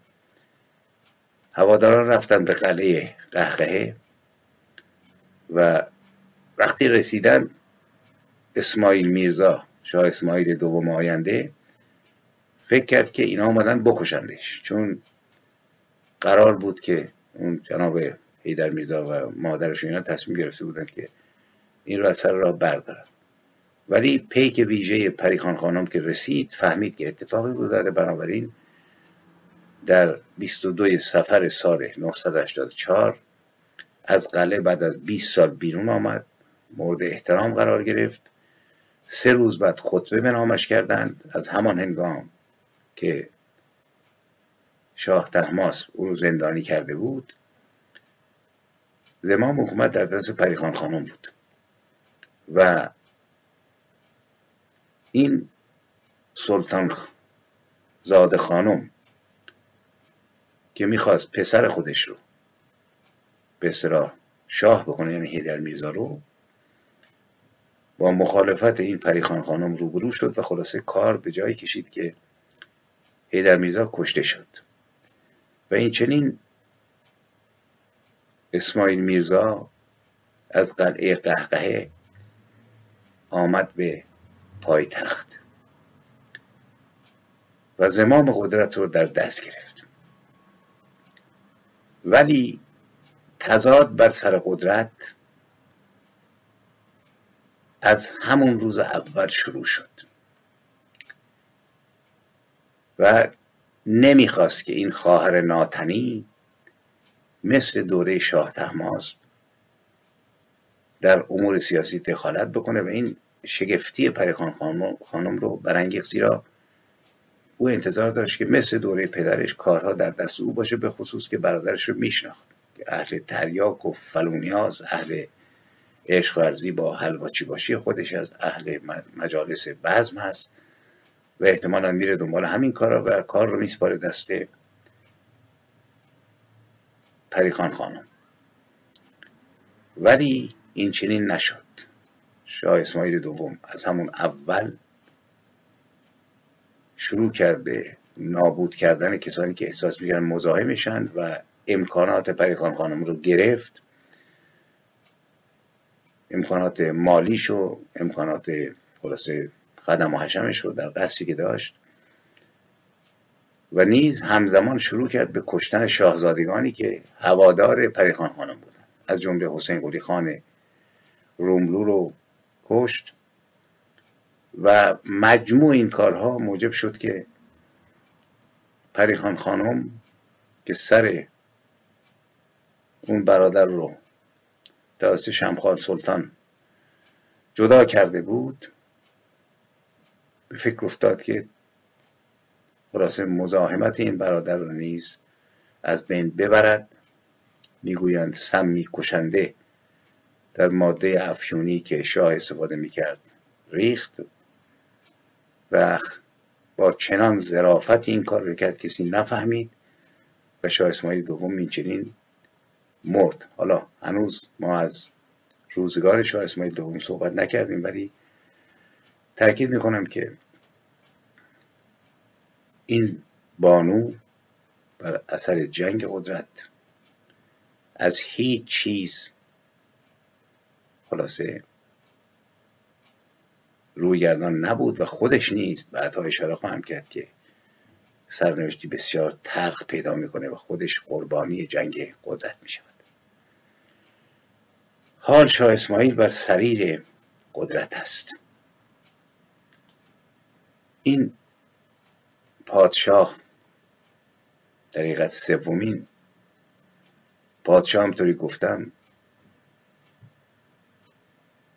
هواداران رفتن به قلعه قهقهه و وقتی رسیدن اسماعیل میرزا شاه اسماعیل دوم آینده فکر کرد که اینا آمدن بکشندش. چون قرار بود که اون جناب هیدر میرزا و مادرش اینا تصمیم گرفته بودن که این رو از سر راه بردارن. ولی پیک ویژه پریخان خانم که رسید فهمید که اتفاقی بود داره بنابراین در 22 سفر سال 984 از قلعه بعد از 20 سال بیرون آمد مورد احترام قرار گرفت. سه روز بعد خطبه به نامش کردند از همان هنگام که شاه تحماس او رو زندانی کرده بود. زمام حکومت در دست پریخان خانم بود. و این سلطان زاده خانم که می‌خواست پسر خودش رو به سرا شاه بکنه یعنی هیدر میرزا رو با مخالفت این پریخان خانم روبرو شد و خلاصه کار به جایی کشید که هیدر میرزا کشته شد. و این چنین اسماعیل میرزا از قلعه قهقهه آمد به پایتخت و زمام قدرت رو در دست گرفت. ولی تضاد بر سر قدرت از همون روز اول شروع شد. و نمی‌خواست که این خواهر ناتنی مثل دوره شاه تحماس در امور سیاسی دخالت بکنه و این شگفتی پریخان خانم رو برانگیخت زیرا او انتظار داشت که مثل دوره پدرش کارها در دست او باشه به خصوص که برادرش رو میشناخت. اهل تریاک و فلونیاز اهل عشق ورزی با حلواچی باشی خودش از اهل مجالس بزم هست و احتمالا میره دنبال همین کارا و کار رو میسپاره دست پریخان خانم. ولی این چنین نشد. شاه اسماعیل دوم از همون اول شروع کرد به نابود کردن کسانی که احساس می‌کردن مزاحمشند و امکانات پریخان خانم رو گرفت. امکانات مالیش و امکانات خلاصه خدم و حشمش رو در قصری که داشت و نیز همزمان شروع کرد به کشتن شاهزادگانی که هوادار پریخان خانم بودن. از جمله حسین قلی خان روملو رو کشت و مجموع این کارها موجب شد که پریخان خانم که سر اون برادر رو توسط شمخال سلطان جدا کرده بود به فکر افتاد که خلاصه مزاحمت این برادر رو نیز از بین ببرد می‌گویند سمی کشنده در ماده افیونی که شاه استفاده می‌کرد ریخت و با چنان ظرافت این کار رو کرد کسی نفهمید و شاه اسماعیل دوم این مرد. حالا هنوز ما از روزگار شاه اسماعیل دوم صحبت نکردیم ولی تاکید می‌کنم که این بانو بر اثر جنگ قدرت از هیچ چیز خلاصه رویگردان نبود و خودش نیز بعدها اشاره خواهم کرد که سرنوشتی بسیار تلخ پیدا می‌کنه و خودش قربانی جنگ قدرت می شود حال شاه اسماعیل بر سریر قدرت است. این پادشاه در سومین. پادشاه همطوری گفتم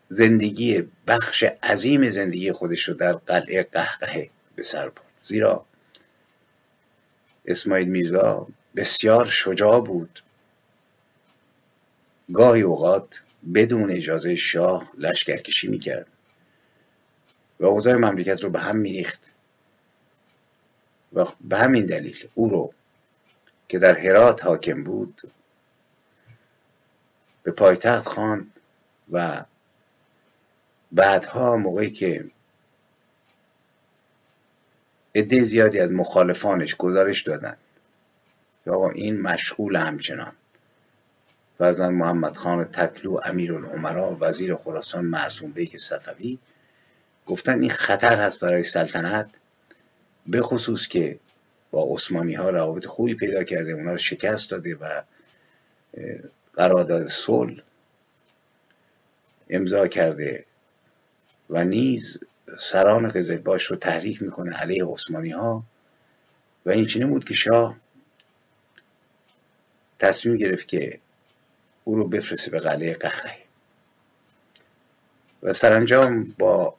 زندگی بخش عظیم زندگی خودش رو در قلعه قهقه به سر برد. زیرا اسماعیل میرزا بسیار شجاع بود. گاهی اوقات بدون اجازه شاه لشکرکشی می‌کرد و اوضاع مملکت رو به هم میریخت و به همین دلیل او رو که در هرات حاکم بود به پایتخت خواند و بعدها موقعی که عده زیادی از مخالفانش گزارش دادند که آقا این مشغول همچنان. فرزن محمد خان تکلو امیر العمرا وزیر خراسان معصوم بیک صفوی. گفتن این خطر هست برای سلطنت به خصوص که با عثمانی ها روابط خوبی پیدا کرده اونا رو شکست داده و قرارداد صلح امضا کرده و نیز سران باش رو تحریک می‌کنه علیه عثمانی ها و این چنین بود که شاه تصمیم گرفت که او رو بفرسته به قلعه قهقه و سرانجام با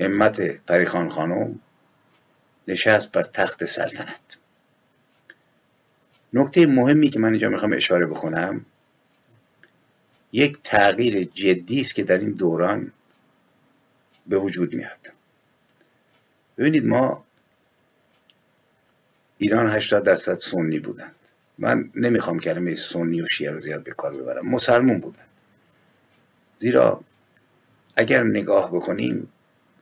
همت پریخان خانم نشست بر تخت سلطنت. نکته مهمی که من اینجا می‌خوام اشاره بکنم یک تغییر جدی است که در این دوران به وجود میاد. ببینید ما ایران 80 درصد سنی بودند من نمی‌خوام کلمه سنی و شیعه رو زیاد به کار ببرم. مسلمون بودند زیرا اگر نگاه بکنیم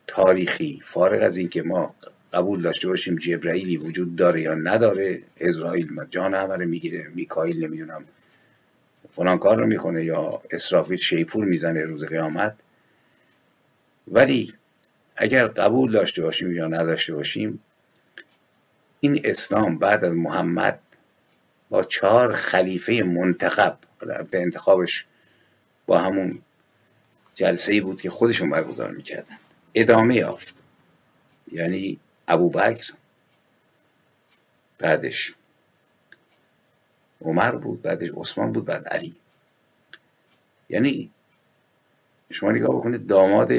تاریخی فارغ از اینکه ما قبول داشته باشیم جبرائیلی وجود داره یا نداره اسرائیل جان همه رو می‌گیره میکائیل نمی‌دونم فلان کار رو می‌کنه یا اسرافیل شیپور می‌زنه روز قیامت. ولی اگر قبول داشته باشیم یا نداشته باشیم این اسلام بعد از محمد با چهار خلیفه منتخب انتخابش با همون جلسه ای بود که خودشون برگزار می‌کردن ادامه یافت. یعنی ابوبکر بعدش عمر بود بعدش عثمان بود بعد علی. یعنی شما نگاه بکنید داماد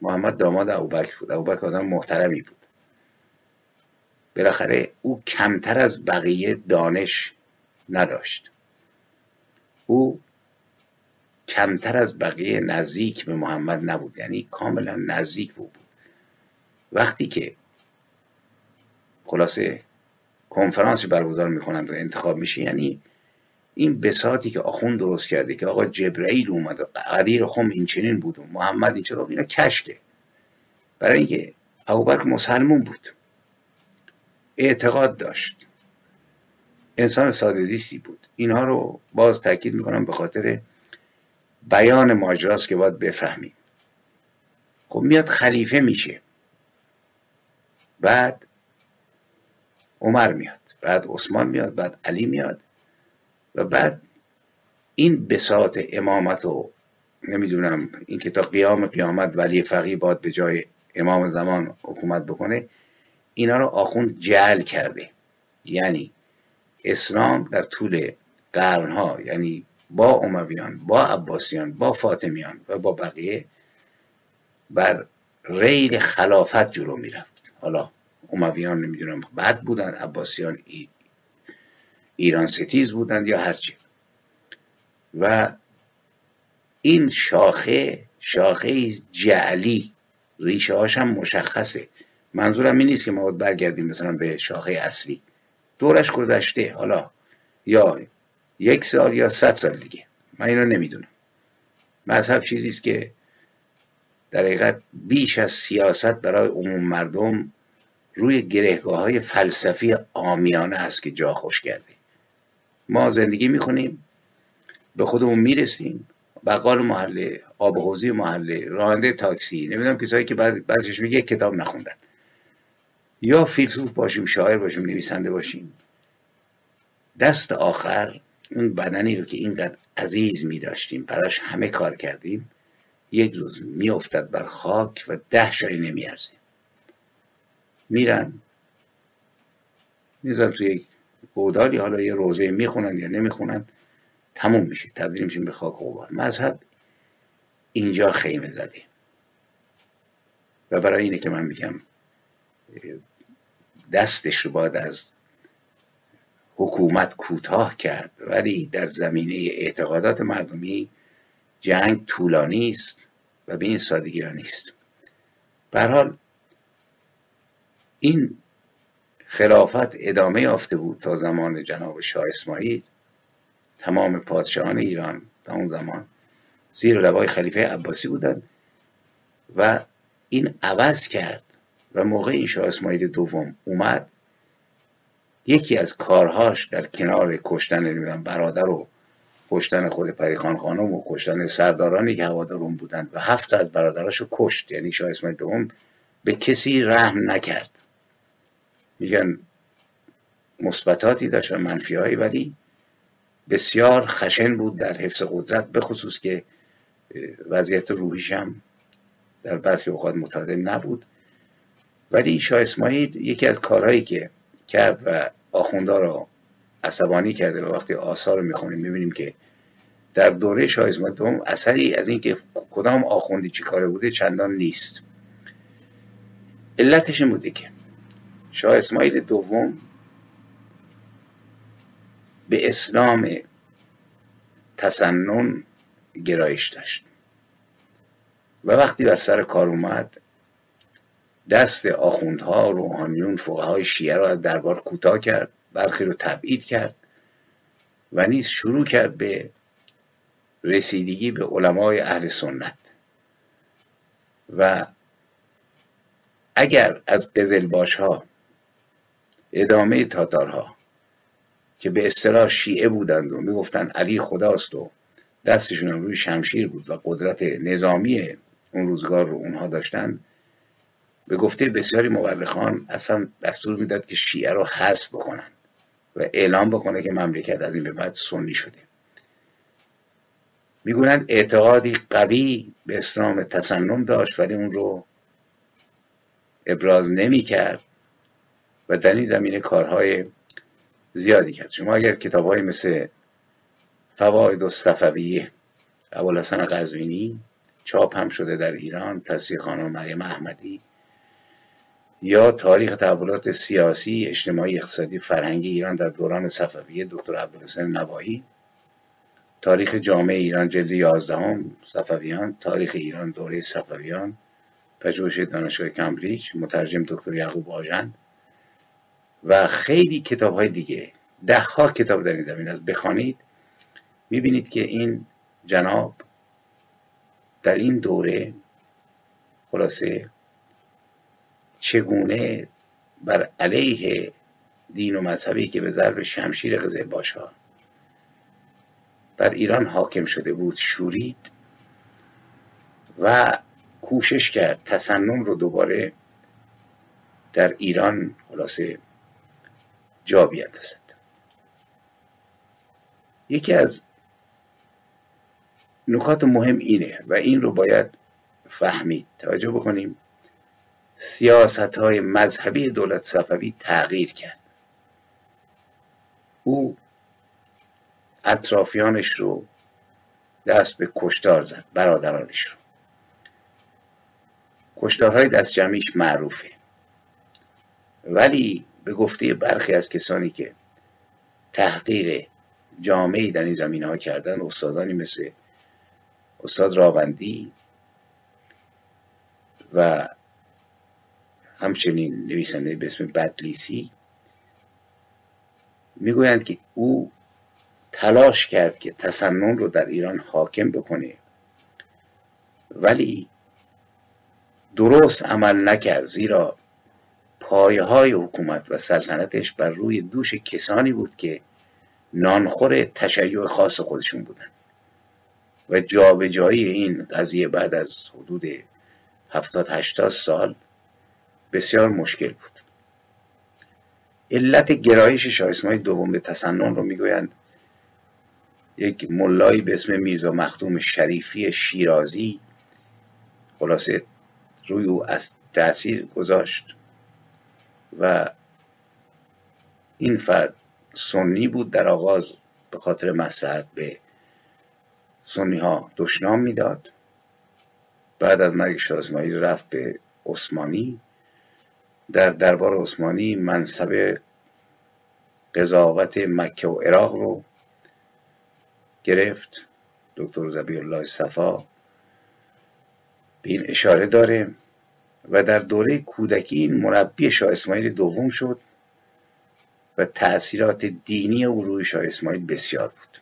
محمد داماد ابوبکر بود. ابوبکر آدم محترمی بود. بالاخره او کمتر از بقیه دانش نداشت. او کمتر از بقیه نزدیک به محمد نبود یعنی کاملا نزدیک بود. وقتی که خلاصه کنفرانسی برگزار می‌کنند و انتخاب میشه یعنی این بساتی که آخون درست کرده که آقا جبرئیل اومد و قدیر خم این چنین بود و محمد این چرا اینا کشته. برای اینکه ابوبکر مسلمون بود. اعتقاد داشت. انسان ساده زیستی بود. اینها رو باز تاکید می‌کنم به خاطر بیان ماجراست که باید بفهمیم. خب میاد خلیفه میشه. بعد عمر میاد. بعد عثمان میاد. بعد علی میاد. و بعد این بساط امامت و نمی‌دونم این که تا قیام قیامت ولی فقیه باید به جای امام زمان حکومت بکنه اینا رو آخوند جل کرده. یعنی اسلام در طول قرنها یعنی با امویان با عباسیان با فاطمیان و با بقیه بر ریل خلافت جلو می‌رفت. حالا امویان نمی‌دونم بد بودن عباسیان ایران ستیز بودند یا هرچی و این شاخه شاخه جعلی ریشه هاشم مشخصه. منظورم این نیست که ما برگردیم مثلا به شاخه اصلی. دورش گذشته حالا. یا یک سال یا صد سال دیگه. من اینو نمی‌دونم. مذهب چیزی است که در حقیقت بیش از سیاست برای عموم مردم روی گرهگاه های فلسفی آمیانه هست که جا خوش کرده. ما زندگی می‌کنیم به خودمون می‌رسیم. بقال محله آب حوزی محله راننده تاکسی نمی‌دونم کسایی که بعد بعدش میگه کتاب نخوندن. یا فیلسوف باشیم شاعر باشیم نویسنده باشیم. دست آخر اون بدنی رو که اینقدر عزیز می داشتیم براش همه کار کردیم یک روز میافتد بر خاک و ده شایی نمیارزیم. میرن. میزن توی یک گودالی حالا یه روزه می‌خونن یا نمی‌خونن تموم میشه. تبدیل میشیم به خاک و مذهب اینجا خیمه زده. و برای اینه که من میگم دستش رو باید از حکومت کوتاه کرد ولی در زمینه اعتقادات مردمی جنگ طولانی است و به این سادگی ها نیست. حال این خلافت ادامه یافته بود تا زمان جناب شاه اسماعیل. تمام پادشاهان ایران تا اون زمان زیر لوای خلیفه عباسی بودند و این عوض کرد و موقع این شاه اسماعیل دوم اومد یکی از کارهاش در کنار کشتن برادر و کشتن خود پریخان خانم و کشتن سردارانی که هوادارون بودند و هفت از برادراشو کشت. یعنی شاه اسماعیل دوم به کسی رحم نکرد. میگن مثبتاتی داشت و منفیهایی ولی بسیار خشن بود در حفظ قدرت به خصوص که وضعیت روحیش هم در برخی اوقات متعادل نبود. ولی شاه اسماعیل یکی از کارهایی که کرد و آخوندا رو عصبانی کرده و وقتی آثار رو می‌خونیم می‌بینیم که در دوره شاه اسماعیل دوم اثری از اینکه کدام آخوندی چی کاره بوده چندان نیست. علتش این بوده که شاه اسماعیل دوم به اسلام تسنن گرایش داشت. و وقتی بر سر کار اومد دست آخوندها روحانیون فقهای شیعه را از دربار کوتاه کرد برخی رو تبعید کرد و نیز شروع کرد به رسیدگی به علمای اهل سنت. و اگر از قزلباش ها ادامه تاتارها که به اصطلاح شیعه بودند و می‌گفتند علی خداست و دستشون روی شمشیر بود و قدرت نظامی اون روزگار رو اونها داشتند به گفته بسیاری مورخان اصلا دستور می‌داد که شیعه رو حذف بکنن و اعلام بکنه که مملکت از این به بعد سنی شده. می‌گویند اعتقادی قوی به اسلام تسنن داشت ولی اون رو ابراز نمی کرد در این زمینه کارهای زیادی کرد. شما اگر کتاب های مثل فواید و صفویه ابوالحسن قزوینی چاپ هم شده در ایران تصویر خانم مریم احمدی یا تاریخ تحولات سیاسی اجتماعی اقتصادی فرهنگی ایران در دوران صفویه دکتر عبدالحسین نوایی تاریخ جامعه ایران جلد یازدهم صفویان تاریخ ایران دوره صفویان پژوهش دانشگاه کمبریج مترجم دکتر یعقوب آژند. و خیلی کتاب های دیگه. ده ها کتاب در این زمین از بخوانید می‌بینید که این جناب در این دوره خلاصه چگونه بر علیه دین و مذهبی که به ضرب شمشیر قزل باشا بر ایران حاکم شده بود شورید و کوشش کرد تسنن رو دوباره در ایران خلاصه جا بیاندازد یکی از نکات مهم اینه و این رو باید فهمید توجه بکنیم. سیاست های مذهبی دولت صفوی تغییر کرد. او اطرافیانش رو دست به کشتار زد برادرانش رو. کشتارهای دست جمعیش معروفه. ولی به گفته برخی از کسانی که تحقیق جامعی در این زمین ها کردن استادانی مثل استاد راوندی و همچنین نویسنده به اسم بدلیسی می‌گویند که او تلاش کرد که تسنن رو در ایران حاکم بکنه. ولی درست عمل نکرد زیرا پایه های حکومت و سلطنتش بر روی دوش کسانی بود که نانخور تشیع خاص خودشون بودن. و جابجایی این قضیه بعد از حدود هفتاد هشتاد سال بسیار مشکل بود. علت گرایش شاه اسماعیل دوم به تسنن رو می‌گویند یک ملایی به اسم میرزا مختوم شریفی شیرازی خلاصه روی او از تاثیر گذاشت. و این فرد سنی بود در آغاز به خاطر مسلحت به سنی ها دشنام می‌داد. بعد از مرگ شاه اسماعیل رفت به عثمانی. در دربار عثمانی منصب قضاوت مکه و عراق رو گرفت. دکتر زبی الله صفا به این اشاره داره. و در دوره کودکی این مربی شاه اسماعیل دوم شد و تأثیرات دینی او روی شاه اسماعیل بسیار بود.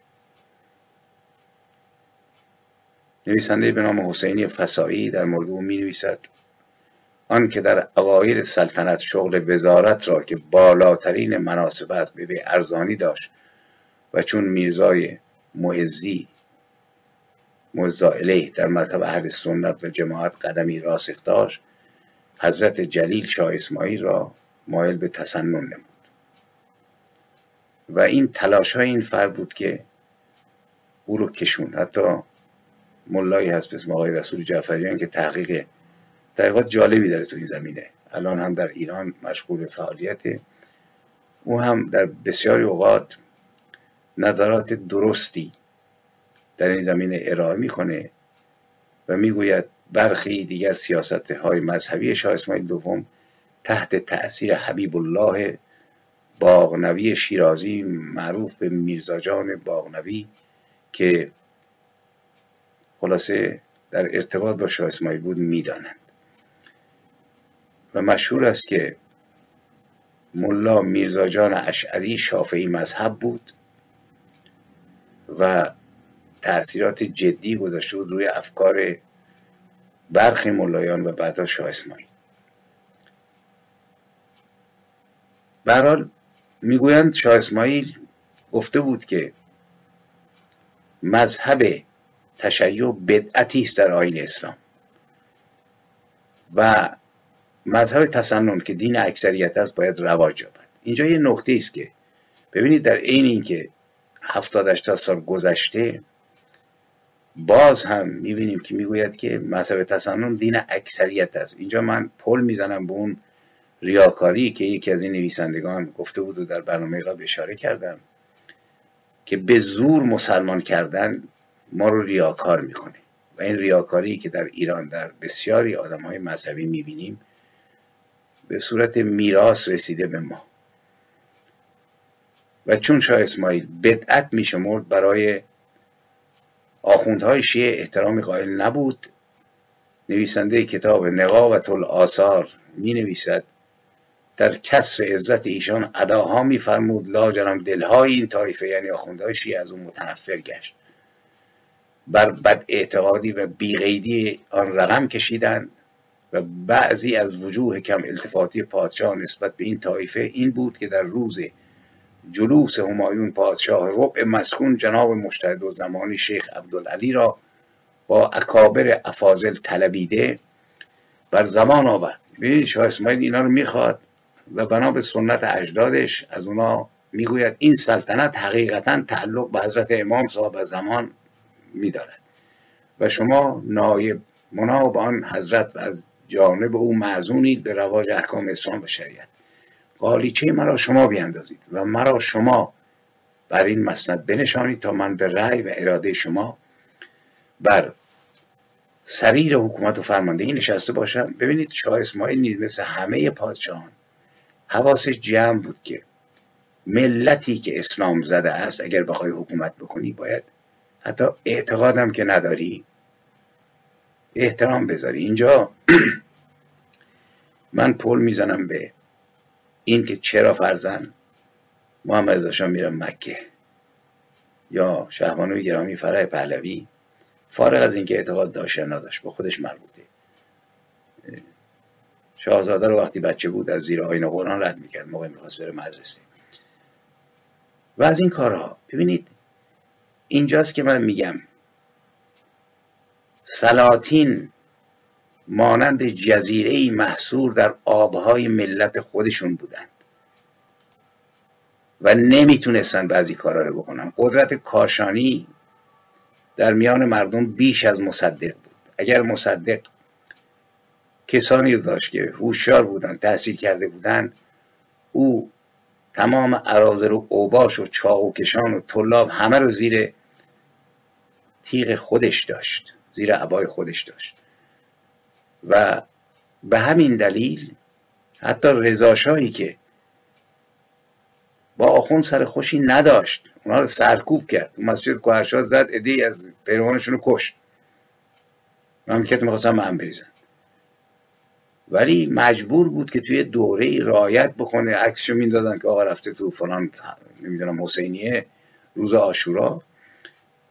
نویسنده به نام حسینی فسایی در مورد او می نویسد آن که در اوایل سلطنت شغل وزارت را که بالاترین مناسب است به ارزانی داشت و چون میرزای معزی مزا در مذهب اهل سنت و جماعت قدمی راسخ داشت حضرت جلیل شاه اسماعیل را مایل به تسنن نمود. و این تلاش های این فرد بود که او رو کشوند. حتی ملایی هست به اسم آقای رسول جعفریان که تحقیق تحقیقات جالبی داره تو این زمینه. الان هم در ایران مشغول فعالیت. او هم در بسیاری اوقات نظرات درستی در این زمینه ارائه می‌کنه و می‌گوید برخی دیگر سیاست های مذهبی شاه اسماعیل دوم تحت تأثیر حبیب الله باغنوی شیرازی معروف به میرزاجان باغنوی که خلاصه در ارتباط با شاه اسماعیل بود می‌دانند. و مشهور است که ملا میرزاجان اشعری شافعی مذهب بود و تأثیرات جدی گذاشته بود روی افکار برخی ملایان و بعدا شاه اسماعیل. برحال می‌گویند شاه اسماعیل گفته بود که مذهب تشیع بدعتی است در آین اسلام و مذهب تسنن که دین اکثریت است باید رواج یابد. اینجا یه نقطه است که ببینید در عین اینکه هفتاد 80 سال گذشته باز هم می‌بینیم که می‌گوید که مذهب تسنن دین اکثریت است. اینجا من پل می‌زنم به اون ریاکاری که یکی از این نویسندگان گفته بود و در برنامه قبل اشاره کردم که به زور مسلمان کردن ما رو ریاکار می‌کنه. و این ریاکاری که در ایران در بسیاری آدم های مذهبی می‌بینیم به صورت میراث رسیده به ما. و چون شاه اسماعیل بدعت میشمرد برای آخوندهای شیعه احترامی قائل نبود. نویسنده کتاب نقاوت آثار می نویسد در کسر عزت ایشان اداها میفرمود لاجرم دلهای این طایفه یعنی آخوندهای شیعه از اون متنفر گشت. بر بد اعتقادی و بیغیدی آن رقم کشیدند و بعضی از وجوه کم التفاتی پادشاه نسبت به این طایفه این بود که در روز جلوس همایون پادشاه ربع مسکون جناب مشتهد و زمانی شیخ عبدالعلی را با اکابر افاضل طلبیده بر زمان آورد. ببینید شاه اسماعیل اینا رو می‌خواد و بنا به سنت اجدادش از اونا می‌گوید این سلطنت حقیقتا تعلق به حضرت امام صاحب زمان میدارد. و شما نایب مناب آن حضرت و از جانب او معزونید به رواج احکام اسلام و شریعت. قالیچه مرا شما بیاندازید و مرا شما بر این مسند بنشانید تا من به رأی و اراده شما بر سریر حکومت و فرماندهی نشسته باشم. ببینید شاه اسماعیل نیز مثل همه پادشاهان حواسش جمع بود که ملتی که اسلام زده است اگر بخوای حکومت بکنی باید حتی اعتقادم که نداری. احترام بذاری. اینجا من پل می‌زنم به این که چرا فرزن محمد رضا میرم مکه یا شهبانوی گرامی فرح پهلوی فارغ از اینکه اعتقاد داشت یا نداشت با خودش مربوطه. شاهزاده رو وقتی بچه بود از زیر آین قرآن رد می‌کرد موقع می‌خواست بره مدرسه. و از این کارها ببینید اینجاست که من میگم سلاطین مانند جزیره محصور در آبهای ملت خودشون بودند. و نمی‌تونستن بعضی کارا رو بکنن. قدرت کاشانی در میان مردم بیش از مصدق بود. اگر مصدق کسانی رو داشت که هوشیار بودن تحصیل کرده بودن او تمام عرازل و اوباش و چاق و کشان و طلاب همه رو زیر تیغ خودش داشت زیر عبای خودش داشت. و به همین دلیل حتی رضاشاهی که با آخوند سر خوشی نداشت اونا رو سرکوب کرد. مسجد کوهرشاد زد ادهی از پیروانشون رو کشت. مملکت می‌خواستن به هم بریزن ولی مجبور بود که توی دوره رایت بکنه. عکسشو می‌دادن که آقا رفته تو فلان نمی‌دونم حسینیه روز آشورا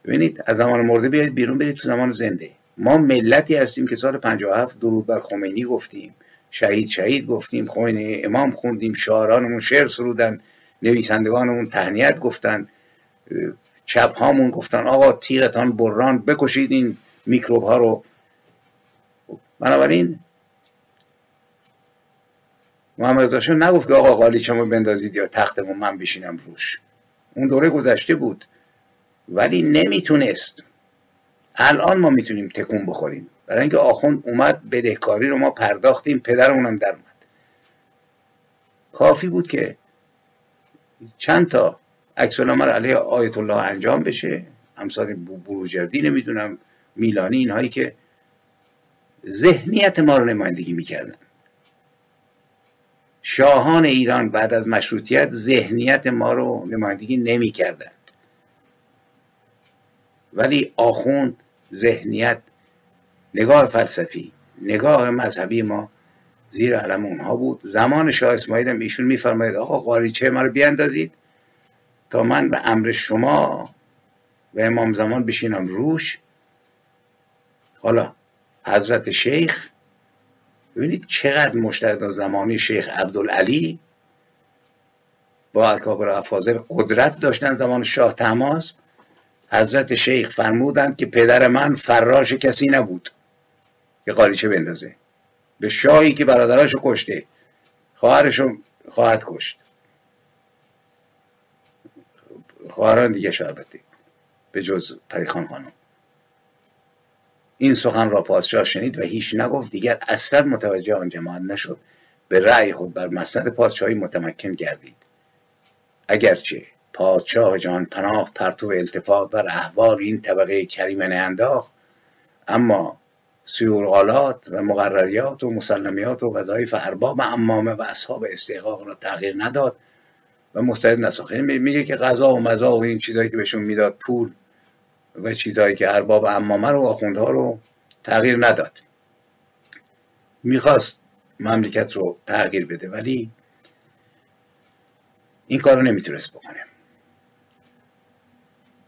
ببینید از زمان مرده بیاید بیرون برید تو زمان زنده. ما ملتی هستیم که سال 57 درود بر خمینی گفتیم. شهید شهید گفتیم خوین امام خوندیم شاعرانمون شعر سرودن نویسندگانمون تهنیت گفتن چپ هامون گفتن آقا تیغتان بران بکشید این میکروب ها رو. بنابراین محمد رضا نگفت که آقا قالیچمو بندازید یا تختمو من بشینم روش. اون دوره گذشته بود. ولی نمی‌تونست. الان ما می‌تونیم تکون بخوریم. برای اینکه آخوند اومد بدهکاری رو ما پرداختیم پدرمونم در اومد. کافی بود که چند تا عکس علیه آیت الله انجام بشه. امثال بروجردی نمی‌دونم میلانی اینهایی که ذهنیت ما رو نمایندگی می‌کردن. شاهان ایران بعد از مشروطیت ذهنیت ما رو نمایندگی نمی‌کردن. ولی آخوند ذهنیت نگاه فلسفی نگاه مذهبی ما زیر علم اونها بود. زمان شاه اسماعیل هم ایشون میفرماید آقا قاریچه ما رو بیاندازید؟ تا من به امر شما و امام زمان بشینم روش. حالا حضرت شیخ ببینید چقدر مشتهد زمانی شیخ عبدالعلی با اکابر افاظر قدرت داشتن زمان شاه تماس. حضرت شیخ فرمودند که پدر من فراش کسی نبود که قالیچه بندازه. به شاهی که برادراشو کشته. خواهرشو خواهد کشت. خواهران دیگه البته. به جز پریخان خانم. این سخن را پادشاه شنید و هیچ نگفت. دیگر اصلا متوجه آن جماعت نشد. به رأی خود بر مسند پادشاهی متمکن گردید. اگرچه پادشاه جان پناه پرتو التفات بر احوال این طبقه کریمه انداخت اما سیورغالات و مقرریات و مسلمیات و وظایف ارباب امامه و اصحاب استحقاق را تغییر نداد و مستعد نساخت یعنی میگه که غذا و مزا و این چیزهایی که بهشون می‌داد پول و چیزهایی که ارباب امامه رو آخوندها رو تغییر نداد. می‌خواست مملکت رو تغییر بده ولی این کار رو نمی‌تونست بکنه.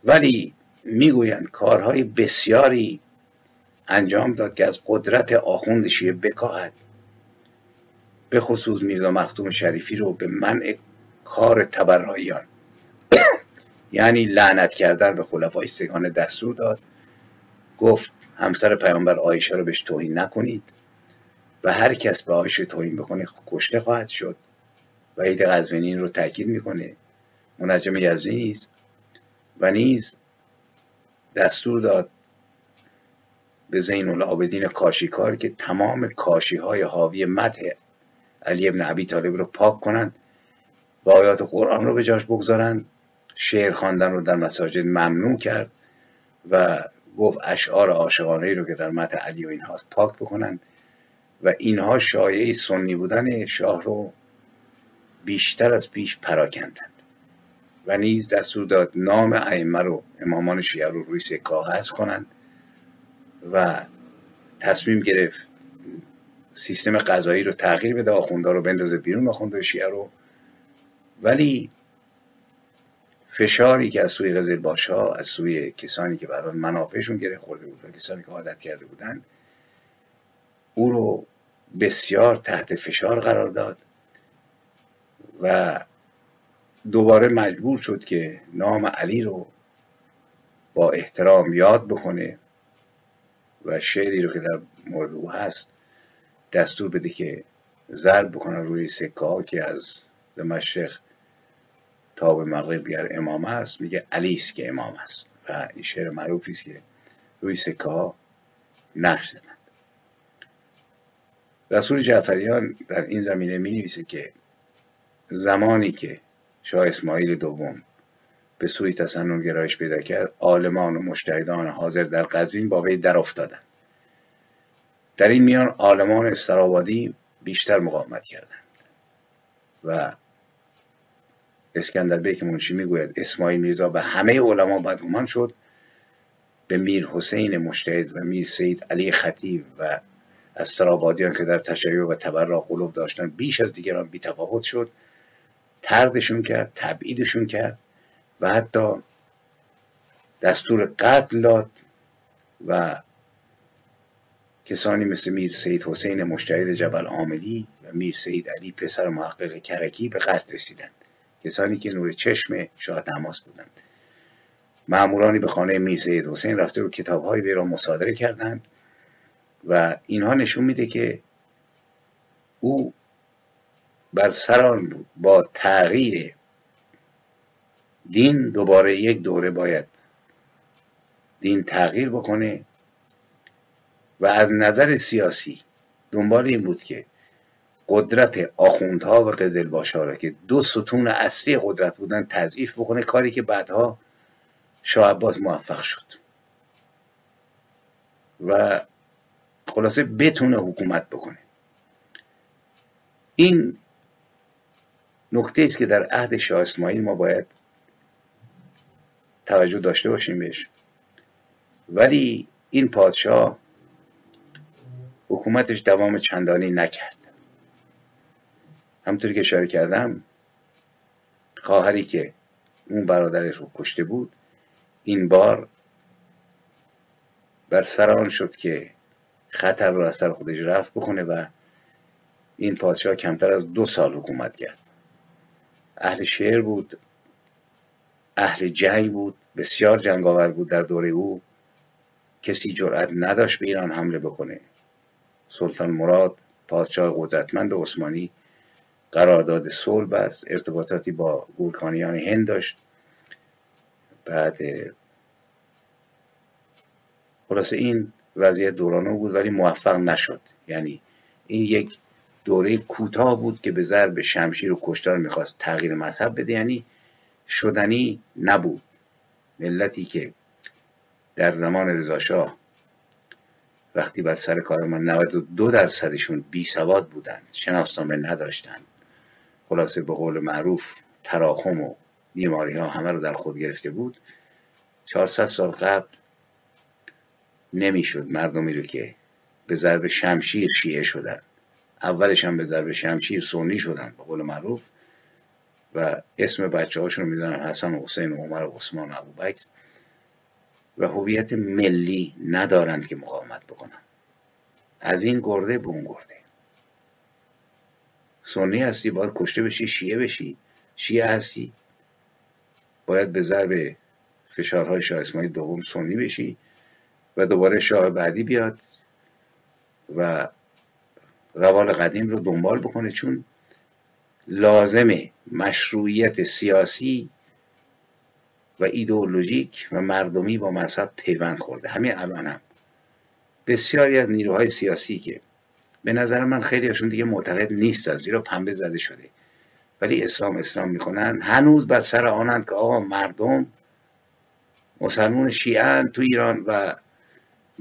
ولی می‌گویند کارهای بسیاری انجام داد که از قدرت آخوند شیعه بکاهد. به خصوص میرزا مختوم شریفی رو به منع کار تبراییان یعنی لعنت کردن به خلفای سگان دستور داد. گفت همسر پیامبر آیشه رو بهش توهین نکنید و هر کس به آیشه توهین بکنه کشته خواهد شد. و عید قزوینی رو تاکید می‌کنه. منجم یزدی نیز و نیز دستور داد به زین العابدین کاشیکار که تمام کاشی های حاوی مدح علی ابن عبی طالب رو پاک کنند و آیات قرآن رو به جاش بگذارند شعر خواندن رو در مساجد ممنوع کرد و گفت اشعار عاشقانه رو که در متن علی و اینها پاک بکنند و اینها شایعه سنی بودن شاه رو بیشتر از پیش پراکندند. و نیز دستور داد نام ائمه رو امامان شیعه رو روی سکه حذف کنند و تصمیم گرفت سیستم قضایی رو تغییر بده آخونده رو بندازه بیرون آخونده شیعه رو. ولی فشاری که از سوی غزل باشا از سوی کسانی که برای منافعشون گره خورده بود و کسانی که عادت کرده بودن او رو بسیار تحت فشار قرار داد و دوباره مجبور شد که نام علی رو با احترام یاد بکنه و شعری رو که در مورد او هست دستور بده که ضرب بکنن روی سکه که از مشرق تا به مغرب بیار امام است. میگه علی است که امام است و این شعر معروفی است که روی سکه ها نقش زدند رسول جعفریان در این زمینه می نویسه که زمانی که شاه اسماعیل دوم. به سوی تسنن گرایش پیدا کرد عالمان و مشتهدان حاضر در قزوین با وی در افتادند. در این میان عالمان استرابادی بیشتر مقاومت کردند و اسکندر بیک منشی می‌گوید اسماعیل میرزا به همه علما بدگمان شد. به میر حسین مشتهد و میر سید علی خطیب و از سرابادیان که در تشیع و تبرع قلوب داشتن بیش از دیگران بیتفاوت شد. تردشون کرد تبعیدشون کرد و حتی دستور قتل داد و کسانی مثل میر سید حسین مشتهد جبل عاملی و میر سید علی پسر محقق کرکی به قتل رسیدند. کسانی که نور چشم شاه تماس بودند. معمورانی به خانه میر سید حسین رفته و کتابهای وی را مصادره کردند و اینها نشون میده که او بر سران بود. با تغییر دین دوباره یک دوره باید دین تغییر بکنه و از نظر سیاسی دنبال این بود که قدرت آخوندها و قزل را که دو ستون اصلی قدرت بودن تضعیف بکنه کاری که بعدها شاه عباس موفق شد. و خلاصه بتونه حکومت بکنه. این نکته است که در عهد شاه اسماعیل ما باید توجه داشته باشیم بهش. ولی این پادشاه حکومتش دوام چندانی نکرد. همطوری که اشاره کردم خواهری که اون برادرش رو کشته بود این بار بر سر آن شد که خطر رو از سر خودش رفت بکنه و این پادشاه کمتر از دو سال حکومت کرد. اهل شعر بود اهل جنگ بود بسیار جنگاور بود در دوره او. کسی جرأت نداشت به ایران حمله بکنه. سلطان مراد پادشاه قدرتمند عثمانی قرارداد صلح بست ارتباطاتی با گورکانیان هند داشت. بعد خلاصه این وضعیت دوران بود ولی موفق نشد. یعنی این یک دوره کوتاه بود که به ضرب شمشیر و کشتار می‌خواست تغییر مذهب بده. یعنی شدنی نبود. ملتی که در زمان رضاشاه وقتی بر سر کار من 92 درصدشون بی سواد بودند شناسنامه نداشتند. خلاصه به قول معروف تراخم و بیماری ها همه رو در خود گرفته بود. 400 سال قبل نمی‌شد مردمی رو که به ضرب شمشیر شیعه شدن. اولش هم به ضرب شمشیر سنی شدن به قول معروف و اسم بچه هاشون می‌دونن حسن و حسین و عمر و عثمان و ابوبکر و هویت ملی ندارند که مقاومت بکنن. از این گرده به اون گرده. سنی هستی باید کشته بشی شیعه بشی. شیعه هستی باید به ضرب فشارهای شاه اسماعیل دوم سنی بشی و دوباره شاه بعدی بیاد و روال قدیم رو دنبال بکنه چون لازمه مشروعیت سیاسی و ایدئولوژیک و مردمی با مذهب پیوند خورده. همین الان هم. بسیاری از نیروهای سیاسی که به نظر من خیلیشون دیگه معتقد نیست زیرا پنبه زده شده. ولی اسلام اسلام می‌کنن هنوز بر سر آنند که آقا مردم مسلمون شیعه تو ایران و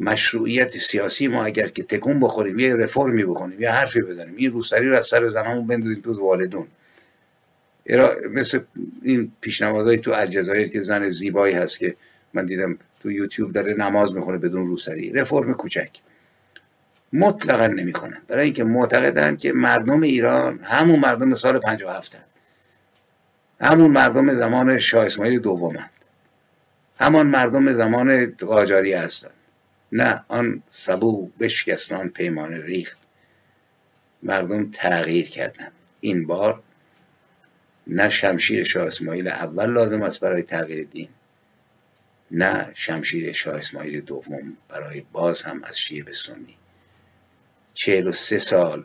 مشروعیت سیاسی ما اگر که تکون بخوریم یه رفرمی بکنیم یه حرفی بزنیم این روسری رو از سر زنمون بندازیم تو والدون. مثل این پیشنوازایی تو الجزایر که زن زیبایی هست که من دیدم تو یوتیوب داره نماز می‌خونه بدون روسری. رفرم کوچک. مطلقا نمی‌کنن. برای اینکه معتقدن که مردم ایران همون مردم سال 57 هن. همون مردم زمان شاه اسماعیل دومند همان مردم زمان قاجاری هستند نه آن سبو بشکست آن پیمان ریخت. مردم تغییر کردند. این بار نه شمشیر شاه اسماعیل اول لازم است برای تغییر دین نه شمشیر شاه اسماعیل دوم برای باز هم از شیعه به سنی. چهل و سه سال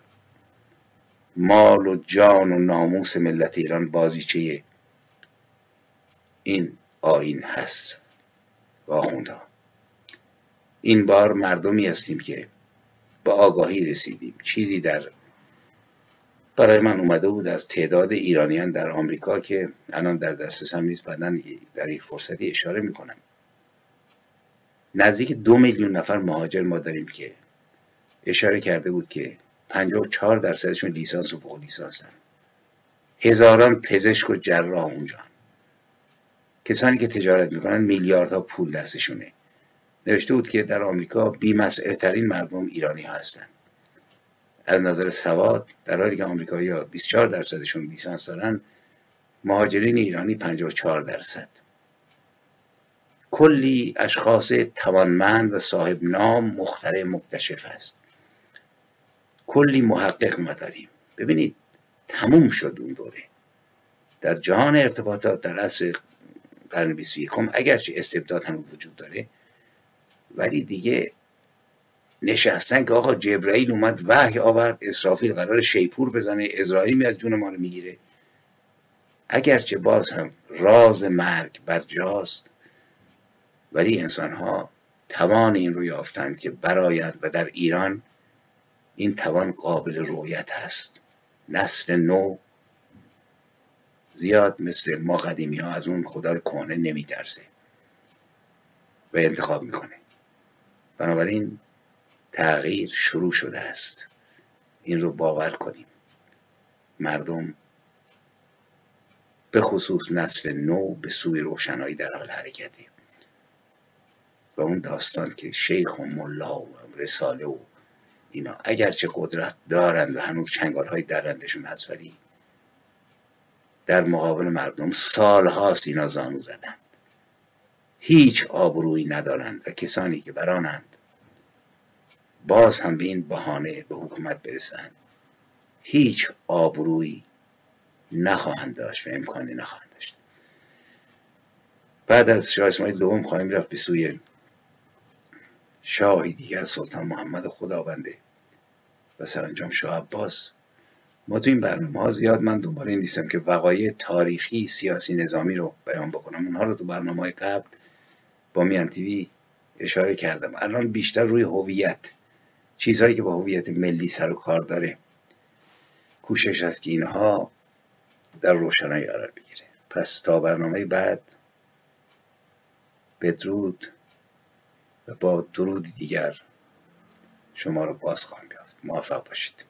مال و جان و ناموس ملت ایران بازیچه این آین هست. با آخوندها این بار مردمی هستیم که با آگاهی رسیدیم. چیزی در برای من اومده بود از تعداد ایرانیان در آمریکا که الان در دسترسم نیست بعدا در یک فرصتی اشاره می‌کنم. نزدیک دو میلیون نفر مهاجر ما داریم که اشاره کرده بود که 54 درصدشون لیسانس و فوق لیسانس دارن. هزاران پزشک و جراح اونجا. کسانی که تجارت می‌کنن میلیاردها پول دستشونه. نوشته بود که در آمریکا بیمسئله ترین مردم ایرانی هستند. از نظر سواد در حالی که آمریکایی ها 24 درصدشون لیسانس دارن مهاجرین ایرانی 54 درصد. کلی اشخاص توانمند و صاحب نام مخترع مکتشف است. کلی محقق ما داریم ببینید تموم شد اون دوره. در جهان ارتباطات در عصر قرن 21 اگرچه استبداد هم وجود داره ولی دیگه نشستن که آقا جبرائیل اومد وحی آورد اسرافیل قرار شیپور بزنه اسرائیل میاد جون ما رو می‌گیره. اگرچه باز هم راز مرگ بر جاست ولی انسان ها توان این رو یافتند که برایند و در ایران این توان قابل رویت هست. نسل نو زیاد مثل ما قدیمی ها از اون خدای کهنه نمیدرسه و انتخاب می‌کنه. بنابراین تغییر شروع شده است. این رو باور کنیم. مردم به خصوص نسل نو به سوی روشنایی در حال حرکتی و اون داستان که شیخ و ملا و رساله و اینا اگرچه قدرت دارند و هنوز چنگال های درندشون هست ولی در مقابل مردم سال هاست اینا زانو زدند هیچ آبرویی ندارند و کسانی که برانند باز هم به این بهانه به حکومت برسند. هیچ آبرویی نخواهند داشت و امکانی نخواهند داشت. بعد از شاه اسماعیل دوم خواهیم رفت به سوی شاهی دیگر سلطان محمد خداونده و سرانجام شاه عباس. ما تو این برنامه ها زیاد من این نیستم که وقایع تاریخی سیاسی نظامی رو بیان بکنم. اونها رو تو برنامه های قبل با میان تیوی اشاره کردم. الان بیشتر روی هویت. چیزهایی که با هویت ملی سر و کار داره. کوشش هست که اینها در روشنایی قرار بگیره. پس تا برنامه بعد بدرود و با درود دیگر شما رو باز خواهم یافت. موفق باشید.